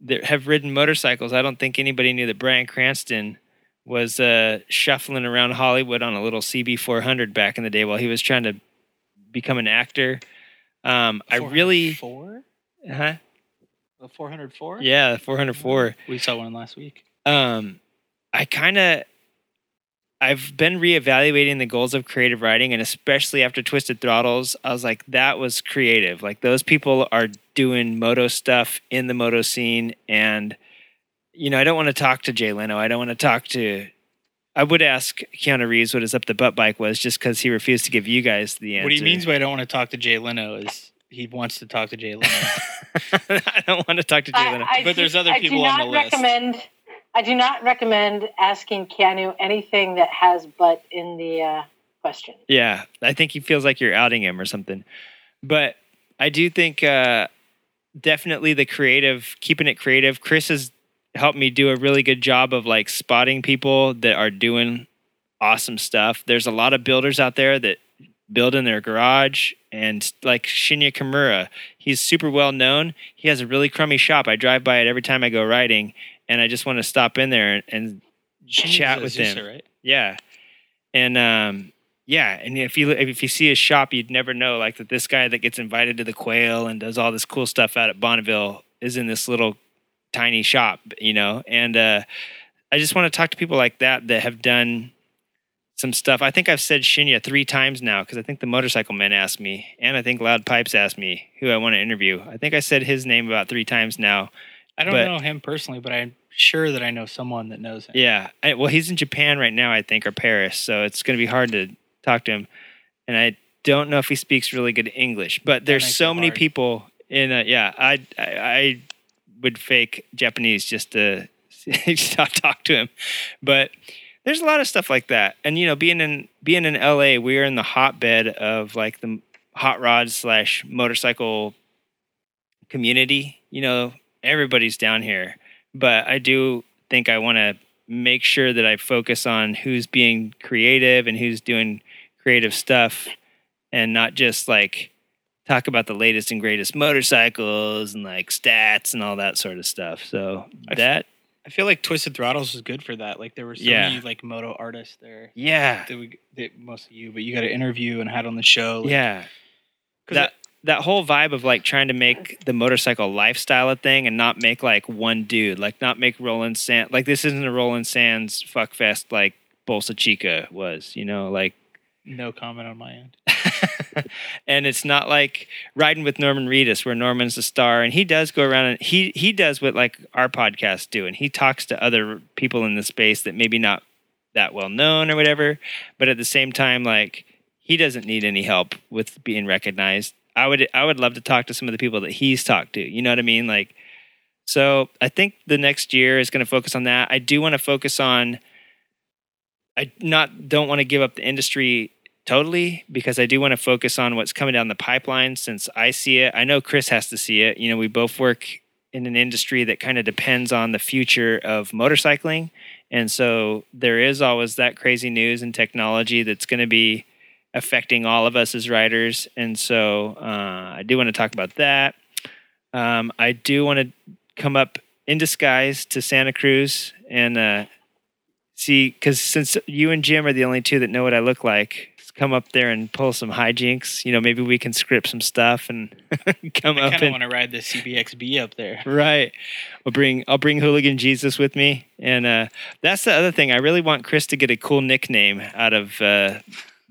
S3: that have ridden motorcycles, I don't think anybody knew that Bryan Cranston was uh, shuffling around Hollywood on a little CB400 back in the day while he was trying to become an actor. Um, I really,
S37: Four?
S3: huh?
S37: The 404?
S3: Yeah, 404.
S37: We saw one last week.
S3: um i kind of i've been reevaluating the goals of creative riding and especially after twisted throttles i was like that was creative like those people are doing moto stuff in the moto scene and you know i don't want to talk to jay leno i don't want to talk to i would ask keanu reeves what his up the butt bike was just because he refused to give you guys the answer
S37: What he means by I don't want to talk to Jay Leno is he wants to talk to Jay Leno.
S3: i don't want to talk to jay leno
S36: I
S37: But
S36: do-
S37: there's other
S36: I
S37: people
S36: do
S37: on
S36: not
S37: the list.
S36: Recommend, I do not recommend asking Keanu anything that has "but" in the uh, question.
S3: Yeah, I think he feels like you're outing him or something. But I do think uh, definitely the creative, keeping it creative. Chris has helped me do a really good job of like spotting people that are doing awesome stuff. There's a lot of builders out there that build in their garage and like Shinya Kimura, he's super well known. He has a really crummy shop. I drive by it every time I go riding and I just want to stop in there and, and chat with him.
S37: right?
S3: Yeah. And um yeah, and if you if you see his shop, you'd never know like that this guy that gets invited to the quail and does all this cool stuff out at Bonneville is in this little tiny shop, you know. And uh I just want to talk to people like that that have done some stuff. I think I've said Shinya three times now because I think the motorcycle men asked me, and I think Loud Pipes asked me who I want to interview. I think I said his name about three times now.
S37: I don't
S3: but-
S37: know him personally, but I'm sure that I know someone that knows him.
S3: Yeah. I, well, he's in Japan right now, I think, or Paris. So it's going to be hard to talk to him. And I don't know if he speaks really good English, but there's so many
S37: hard.
S3: people in, a, yeah, I, I, I would fake Japanese just to not talk to him. But there's a lot of stuff like that. And, you know, being in, being in LA, we're in the hotbed of like the hot rod slash motorcycle community. You know, everybody's down here. But I do think I want to make sure that I focus on who's being creative and who's doing creative stuff and not just like talk about the latest and greatest motorcycles and like stats and all that sort of stuff. So
S37: I
S3: that
S37: I feel like Twisted Throttles was good for that. Like there were so
S3: Yeah.
S37: many like moto artists there.
S3: Yeah.
S37: that we that mostly you, but you got to interview and had on the show. like-
S3: yeah. That that whole vibe of like trying to make the motorcycle lifestyle a thing and not make like one dude, like not make Roland Sand like this isn't a Roland Sands fuck fest like Bolsa Chica was, you know, like
S37: no comment on my end.
S3: and it's not like riding with Norman Reedus where Norman's the star and he does go around and he he does what like our podcasts do and he talks to other people in the space that maybe not that well known or whatever. But at the same time, like he doesn't need any help with being recognized. I would I would love to talk to some of the people that he's talked to. You know what I mean? Like so I think the next year is going to focus on that. I do want to focus on I not don't want to give up the industry totally because I do want to focus on what's coming down the pipeline since I see it. I know Chris has to see it. You know, we both work in an industry that kind of depends on the future of motorcycling. And so there is always that crazy news and technology that's going to be affecting all of us as riders. And so uh, I do want to talk about that. Um, I do want to come up in disguise to Santa Cruz and uh, see, because since you and Jim are the only two that know what I look like, come up there and pull some hijinks. You know, maybe we can script some stuff and come
S37: I
S3: up I
S37: kind of want to ride the CBXB up there.
S3: right. I'll bring I'll bring Hooligan Jesus with me, and uh, that's the other thing. I really want Chris to get a cool nickname out of uh,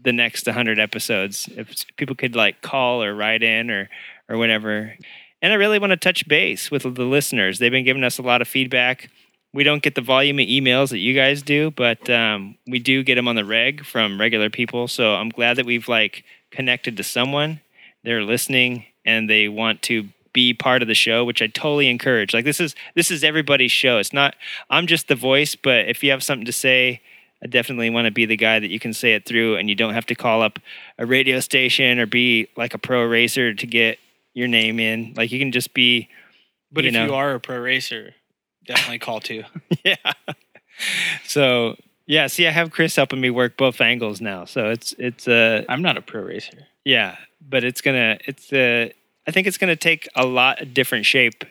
S3: the next 100 episodes. If people could like call or write in or or whatever. And I really want to touch base with the listeners. They've been giving us a lot of feedback. We don't get the volume of emails that you guys do, but um, we do get them on the reg from regular people. So I'm glad that we've like connected to someone. They're listening and they want to be part of the show, which I totally encourage. Like this is this is everybody's show. It's not I'm just the voice, but if you have something to say, I definitely want to be the guy that you can say it through and you don't have to call up a radio station or be like a pro racer to get your name in. Like you can just be
S37: But
S3: you
S37: if
S3: know.
S37: you are a pro racer, definitely call too.
S3: yeah. So yeah, see, I have Chris helping me work both angles now. So it's it's uh
S37: I'm not a pro racer.
S3: Yeah, but it's gonna it's uh I think it's gonna take a lot different shape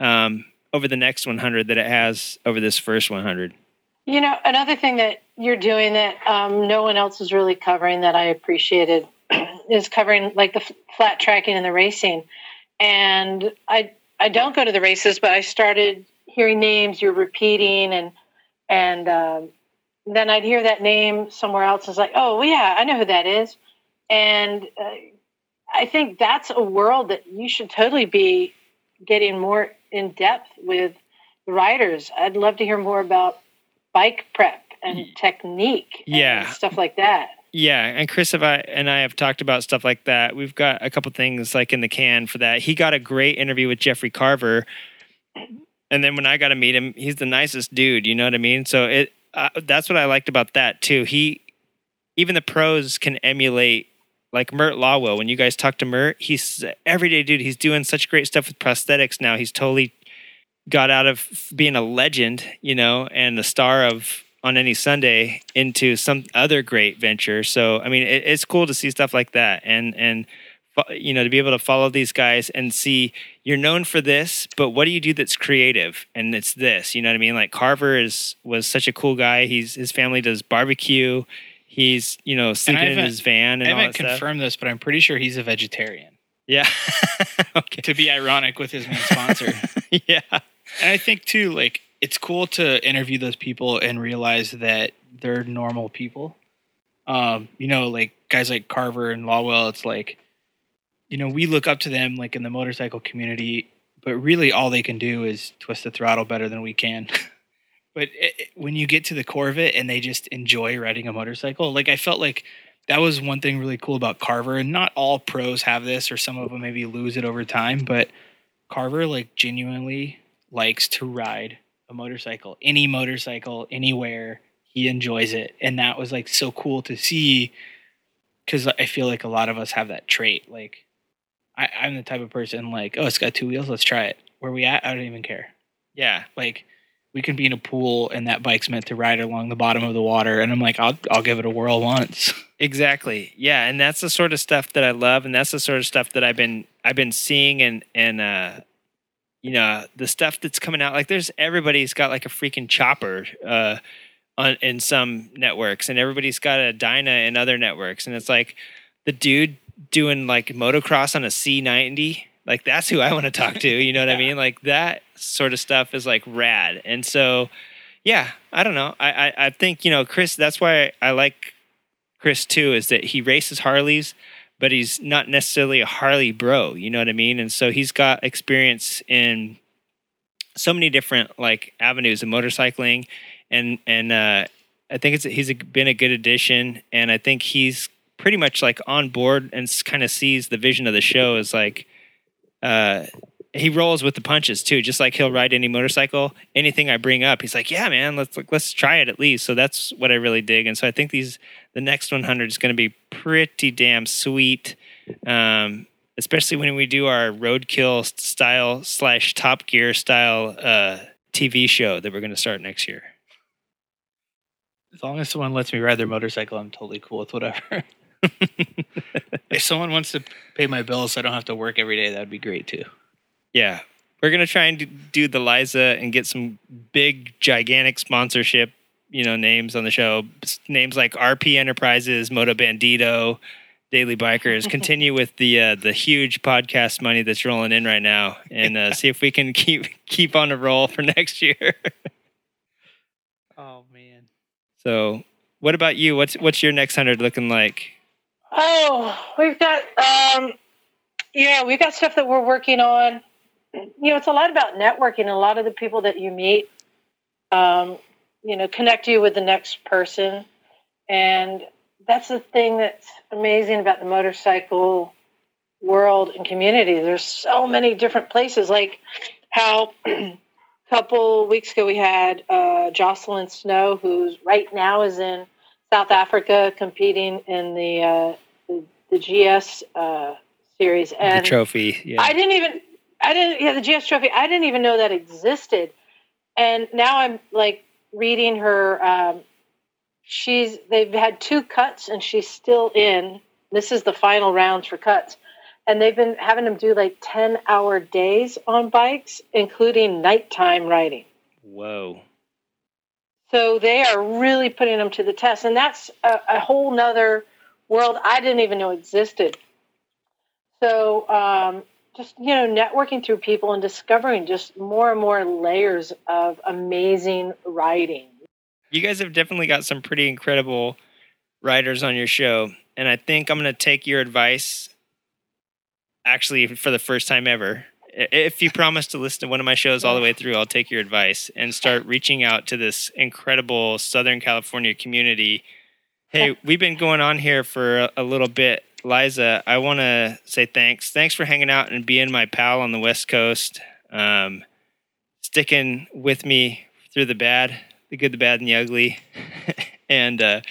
S3: um over the next 100 that it has over this first 100.
S36: You know, another thing that you're doing that um, no one else is really covering that I appreciated is covering like the f- flat tracking and the racing. And I I don't go to the races, but I started hearing names you're repeating, and and um, then I'd hear that name somewhere else. It's like, oh well, yeah, I know who that is. And uh, I think that's a world that you should totally be getting more in depth with the riders. I'd love to hear more about bike prep and technique
S3: Yeah.
S36: and stuff like that.
S3: Yeah, and Chris have I and I have talked about stuff like that. We've got a couple things like in the can for that. He got a great interview with Jeffrey Carver, and then when I got to meet him, he's the nicest dude. You know what I mean? So it uh, that's what I liked about that too. He even the pros can emulate like Mert Lawwill. When you guys talk to Mert, he's everyday dude. He's doing such great stuff with prosthetics now. He's totally got out of being a legend, you know, and the star of on any Sunday into some other great venture. So, I mean, it, it's cool to see stuff like that, and and you know to be able to follow these guys and see you're known for this, but what do you do that's creative? And it's this, you know what I mean? Like Carver is was such a cool guy. He's his family does barbecue. He's you know sleeping in his van and
S37: I haven't
S3: that stuff.
S37: confirmed this, but I'm pretty sure he's a vegetarian.
S3: Yeah. okay.
S37: To be ironic with his main sponsor.
S3: yeah.
S37: And I think too, like it's cool to interview those people and realize that they're normal people. Um, you know, like guys like Carver and Lawwill, it's like, you know, we look up to them like in the motorcycle community, but really all they can do is twist the throttle better than we can. but it, when you get to the core of it and they just enjoy riding a motorcycle, like I felt like that was one thing really cool about Carver. And not all pros have this, or some of them maybe lose it over time, but Carver like genuinely likes to ride a motorcycle, any motorcycle, anywhere. He enjoys it, and that was like so cool to see. Because I feel like a lot of us have that trait. Like, I, I'm the type of person like, oh, it's got two wheels, let's try it. Where we at? I don't even care.
S3: Yeah,
S37: like we can be in a pool, and that bike's meant to ride along the bottom of the water, and I'm like, I'll I'll give it a whirl once.
S3: Exactly. Yeah, and that's the sort of stuff that I love, and that's the sort of stuff that I've been I've been seeing, and and uh, you know the stuff that's coming out. Like there's everybody's got like a freaking chopper uh, on in some networks, and everybody's got a Dyna in other networks, and it's like the dude doing like motocross on a C90. Like that's who I want to talk to. You know what I mean? Like that sort of stuff is like rad, and so yeah, I don't know. I, I I think you know Chris. That's why I like Chris too is that he races Harleys, but he's not necessarily a Harley bro. You know what I mean? And so he's got experience in so many different like avenues of motorcycling, and and uh, I think it's he's a, been a good addition, and I think he's pretty much like on board and kind of sees the vision of the show as like uh, he rolls with the punches too. Just like he'll ride any motorcycle, anything I bring up, he's like, "Yeah, man, let's let's try it at least." So that's what I really dig, and so I think these the next 100 is going to be pretty damn sweet. Um, especially when we do our roadkill style slash Top Gear style uh, TV show that we're going to start next year.
S37: As long as someone lets me ride their motorcycle, I'm totally cool with whatever. if someone wants to pay my bills so I don't have to work every day, that'd be great too.
S3: Yeah. We're going to try and do- the Liza and get some big, gigantic sponsorship, you know, names on the show. Names like RP Enterprises, Moto Bandito, Daily Bikers. Continue with the uh, the huge podcast money that's rolling in right now, and uh, see if we can keep keep on a roll for next year.
S37: Oh man.
S3: so, what about you? What's what's your next hundred looking like?
S36: Oh, we've got um yeah, we've got stuff that we're working on. You know, it's a lot about networking. A lot of the people that you meet um, you know, connect you with the next person. And that's the thing that's amazing about the motorcycle world and community. There's so many different places. Like how a couple weeks ago we had uh, Jocelyn Snow, who's right now is in South Africa competing in the uh, the, the GS uh, series. And
S3: the trophy. Yeah.
S36: I didn't even I didn't yeah the GS trophy. I didn't even know that existed. And now I'm like reading her. Um, she's they've had two cuts and she's still in. This is the final rounds for cuts, and they've been having them do like ten hour days on bikes, including nighttime riding.
S3: Whoa.
S36: So they are really putting them to the test, and that's a, a whole nother world I didn't even know existed. So um, just you know, networking through people and discovering just more and more layers of amazing writing.
S3: You guys have definitely got some pretty incredible writers on your show, and I think I'm going to take your advice. Actually, for the first time ever, if you promise to listen to one of my shows all the way through, I'll take your advice and start reaching out to this incredible Southern California community. Hey, we've been going on here for a, little bit. Liza, I want to say thanks. Thanks for hanging out and being my pal on the West Coast. Um, sticking with me through the bad, the good, the bad, and the ugly, and uh,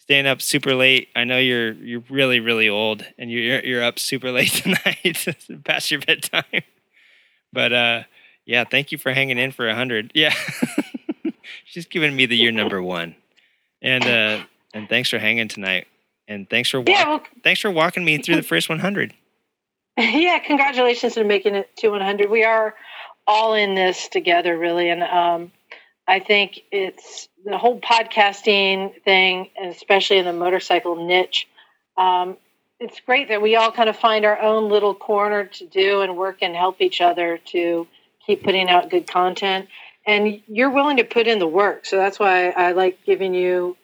S3: staying up super late. I know you're you're really really old, and you're you're up super late tonight, past your bedtime. But uh, yeah, thank you for hanging in for a hundred. Yeah, she's giving me the year number one, and uh, and thanks for hanging tonight, and thanks for walk-
S36: Yeah, well-
S3: thanks for walking me through the first one hundred.
S36: yeah, congratulations on making it to 100. We are all in this together, really, and um, I think it's the whole podcasting thing, and especially in the motorcycle niche. Um, it's great that we all kind of find our own little corner to do and work and help each other to keep putting out good content. And you're willing to put in the work, so that's why I like giving you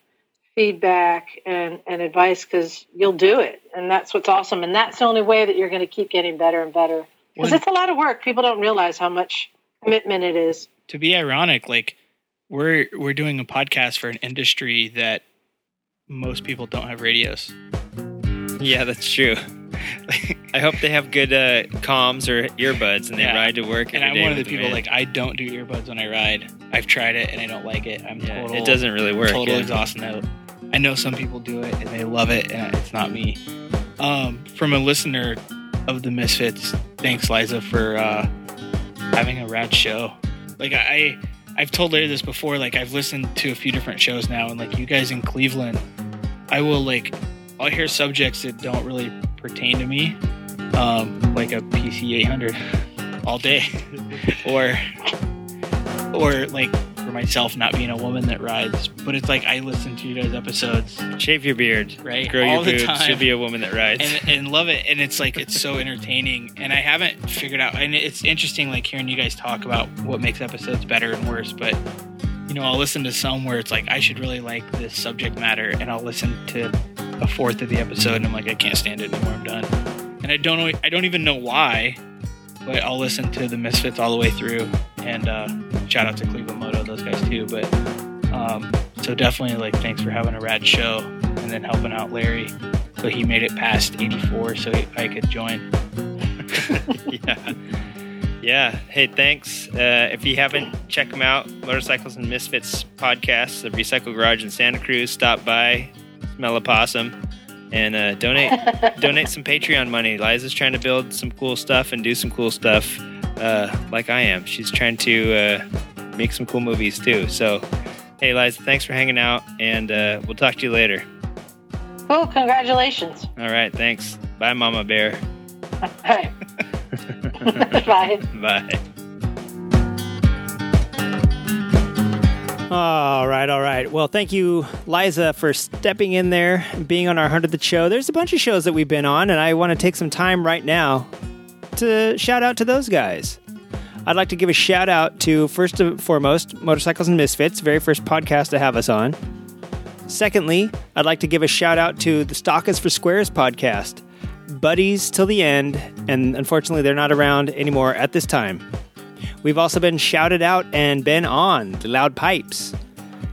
S36: feedback and, and advice because you'll do it. And that's what's awesome. And that's the only way that you're going to keep getting better and better. Because it's a lot of work. People don't realize how much commitment it is.
S37: to be ironic, like we're we're doing a podcast for an industry that most people don't have radios.
S3: Yeah, that's true. I hope they have good uh, comms or earbuds and they
S37: Yeah.
S3: ride to work.
S37: And I'm one of the people
S3: in.
S37: like I don't do earbuds when I ride. I've tried it and I don't like it. I'm total.
S3: it doesn't really work,
S37: Total
S3: yeah.
S37: exhaust note. I know some people do it and they love it, and it's not me. Um, from a listener of the Misfits, thanks Liza for uh, having a rad show. Like I, I've told Larry this before. Like I've listened to a few different shows now, and like you guys in Cleveland, I will like I'll hear subjects that don't really pertain to me, um, like a PC 800 all day, or or like for myself not being a woman that rides. But it's like I listen to you guys episodes,
S3: shave your beard,
S37: right,
S3: grow
S37: all
S3: your
S37: the
S3: boobs. You'll be a woman that rides.
S37: and, and love it. And it's like it's so entertaining. And I haven't figured out. And it's interesting, like hearing you guys talk about what makes episodes better and worse. But you know, I'll listen to some where it's like I should really like this subject matter, and I'll listen to a fourth of the episode, and I'm like, I can't stand it anymore. I'm done. And I don't. I don't even know why. But I'll listen to the Misfits all the way through, and uh, shout out to Cleveland Moto, those guys too. But um, so definitely like thanks for having a rad show and then helping out Larry so he made it past 84 so I could join.
S3: yeah. Yeah. Hey, thanks. Uh, if you haven't, check them out. Motorcycles and Misfits podcast, the Recycle Garage in Santa Cruz. Stop by, smell a possum, and uh, donate donate some Patreon money. Liza's trying to build some cool stuff and do some cool stuff, uh, like I am. She's trying to uh, make some cool movies too. So, hey, Liza, thanks for hanging out, and uh, we'll talk to you later.
S36: Oh, congratulations.
S3: All right. Thanks. Bye, Mama Bear.
S36: Bye. Bye.
S3: Bye. All right, all right. Well, thank you, Liza, for stepping in there being on our 100th show. There's a bunch of shows that we've been on, and I want to take some time right now to shout out to those guys. I'd like to give a shout out to, first and foremost, Motorcycles and Misfits, very first podcast to have us on. Secondly, I'd like to give a shout out to the Stock is for Squares podcast, buddies till the end, and unfortunately, they're not around anymore at this time. We've also been shouted out and been on the Loud Pipes,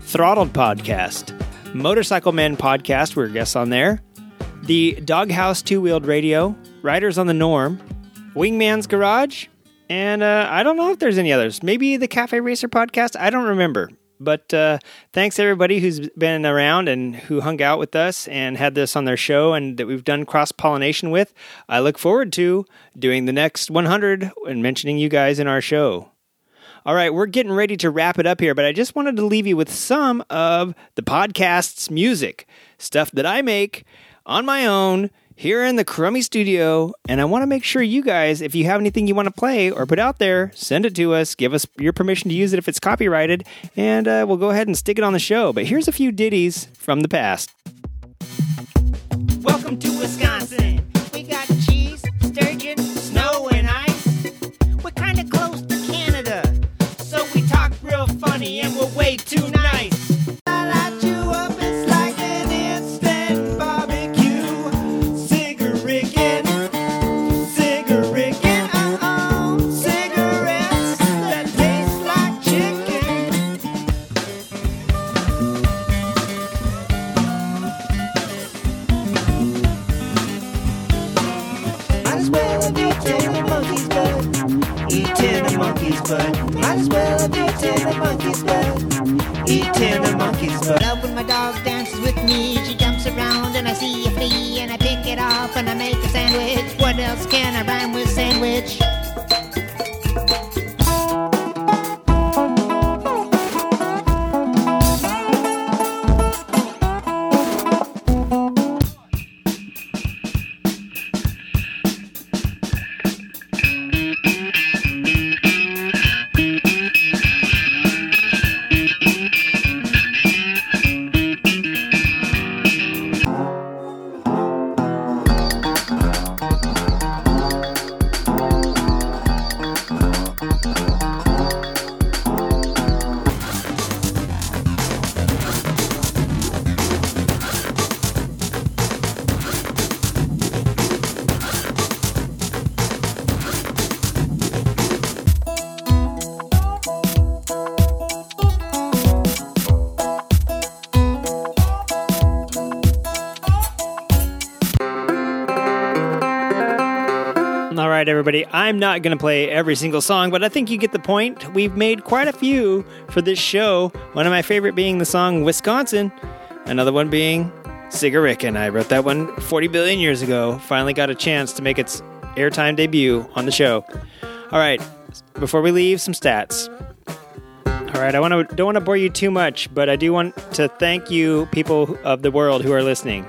S3: Throttled Podcast, Motorcycle Men Podcast, we're guests on there, the Doghouse Two Wheeled Radio, Riders on the Norm, Wingman's Garage, and uh, I don't know if there's any others. Maybe the Cafe Racer Podcast. I don't remember. But uh, thanks everybody who's been around and who hung out with us and had this on their show and that we've done cross pollination with. I look forward to doing the next 100 and mentioning you guys in our show. All right, we're getting ready to wrap it up here, but I just wanted to leave you with some of the podcast's music, stuff that I make on my own here in the Crummy Studio. And I want to make sure you guys, if you have anything you want to play or put out there, send it to us. Give us your permission to use it if it's copyrighted, and uh, we'll go ahead and stick it on the show. But here's a few ditties from the past.
S38: Welcome to Wisconsin. The monkey's butt. Eating the monkey's butt. Love when my dog dances with me. She jumps around and I see a flea and I pick it off and I make a sandwich. What else can I rhyme with sandwich?
S3: Everybody. I'm not going to play every single song, but I think you get the point. We've made quite a few for this show. One of my favorite being the song Wisconsin, another one being Cigarette. I wrote that one 40 billion years ago. Finally got a chance to make its airtime debut on the show. All right, before we leave, some stats. All right, I want to don't want to bore you too much, but I do want to thank you, people of the world who are listening.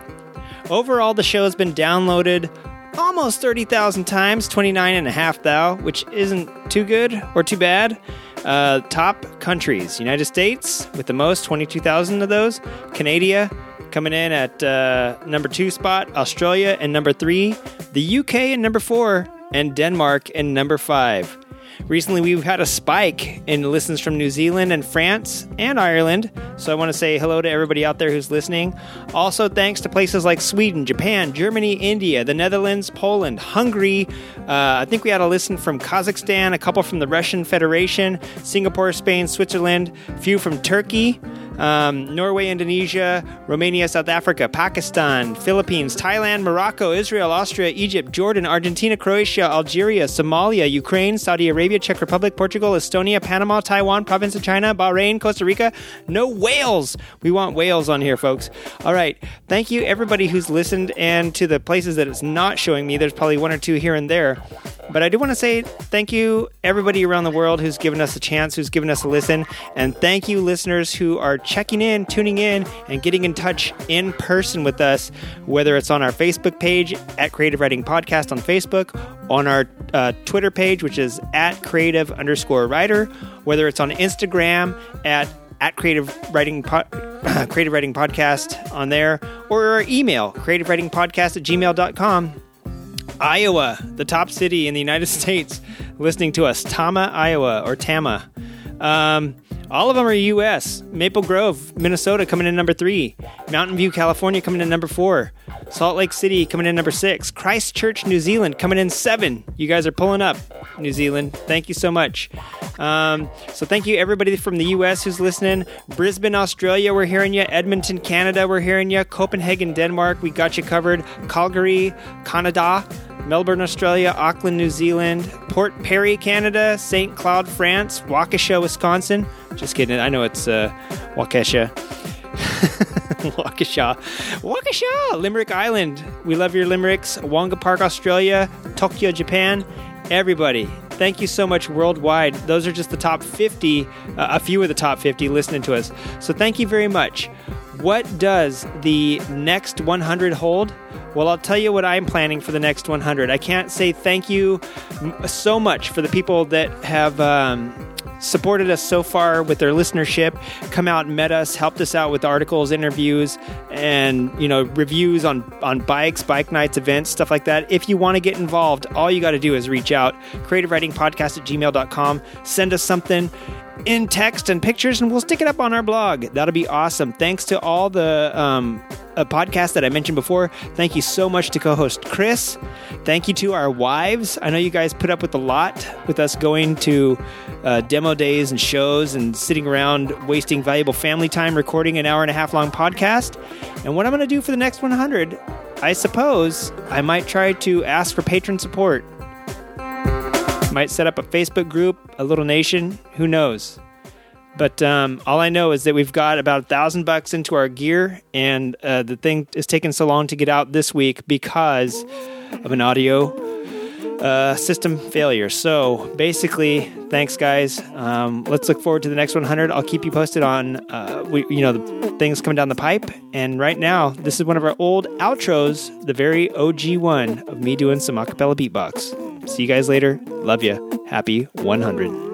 S3: Overall, the show has been downloaded almost 30,000 times, 29 and a half thou, which isn't too good or too bad. Uh, top countries United States with the most, 22,000 of those. Canada coming in at uh, number two spot. Australia and number three. The UK in number four. And Denmark in number five. Recently, we've had a spike in listens from New Zealand and France and Ireland. So I want to say hello to everybody out there who's listening. Also, thanks to places like Sweden, Japan, Germany, India, the Netherlands, Poland, Hungary. Uh, I think we had a listen from Kazakhstan, a couple from the Russian Federation, Singapore, Spain, Switzerland, a few from Turkey. Um, Norway, Indonesia, Romania, South Africa, Pakistan, Philippines, Thailand, Morocco, Israel, Austria, Egypt, Jordan, Argentina, Croatia, Algeria, Somalia, Ukraine, Saudi Arabia, Czech Republic, Portugal, Estonia, Panama, Taiwan, Province of China, Bahrain, Costa Rica. No whales. We want whales on here, folks. All right. Thank you, everybody who's listened, and to the places that it's not showing me. There's probably one or two here and there. But I do want to say thank you, everybody around the world who's given us a chance, who's given us a listen. And thank you, listeners who are checking in, tuning in, and getting in touch in person with us, whether it's on our Facebook page at Creative Riding Podcast on Facebook, on our uh, Twitter page, which is at creative underscore rider, whether it's on Instagram at at creative riding po- creative riding podcast on there or our email creative riding podcast at gmail.com Iowa, the top city in the United States, listening to us. Tama, Iowa, or Tama. Um, all of them are U.S. Maple Grove, Minnesota, coming in number three. Mountain View, California, coming in number four. Salt Lake City, coming in number six. Christchurch, New Zealand, coming in seven. You guys are pulling up, New Zealand. Thank you so much. Um, so thank you everybody from the U.S. who's listening. Brisbane, Australia, we're hearing you. Edmonton, Canada, we're hearing you. Copenhagen, Denmark, we got you covered. Calgary, Canada. Melbourne, Australia, Auckland, New Zealand, Port Perry, Canada, St. Cloud, France, Waukesha, Wisconsin. Just kidding. I know it's uh, Waukesha. Waukesha. Waukesha! Limerick Island. We love your limericks. Wonga Park, Australia. Tokyo, Japan. Everybody, thank you so much worldwide. Those are just the top 50, uh, a few of the top 50 listening to us. So thank you very much. What does the next 100 hold? Well, I'll tell you what I'm planning for the next 100. I can't say thank you so much for the people that have um, supported us so far with their listenership, come out and met us, helped us out with articles, interviews, and you know reviews on on bikes, bike nights, events, stuff like that. If you want to get involved, all you got to do is reach out, creative riding podcast at gmail.com, send us something in text and pictures, and we'll stick it up on our blog. That'll be awesome. Thanks to all the um, uh, podcasts that I mentioned before. Thank you so much to co host Chris. Thank you to our wives. I know you guys put up with a lot with us going to uh, demo days and shows and sitting around wasting valuable family time recording an hour and a half long podcast. And what I'm going to do for the next 100, I suppose I might try to ask for patron support. Might set up a Facebook group, a little nation, who knows? But um, all I know is that we've got about a thousand bucks into our gear, and uh, the thing is taking so long to get out this week because of an audio uh, system failure. So basically, thanks guys. Um, let's look forward to the next 100. I'll keep you posted on uh, we, you know the things coming down the pipe. And right now, this is one of our old outros, the very OG one of me doing some acapella beatbox. See you guys later. Love you. Happy 100.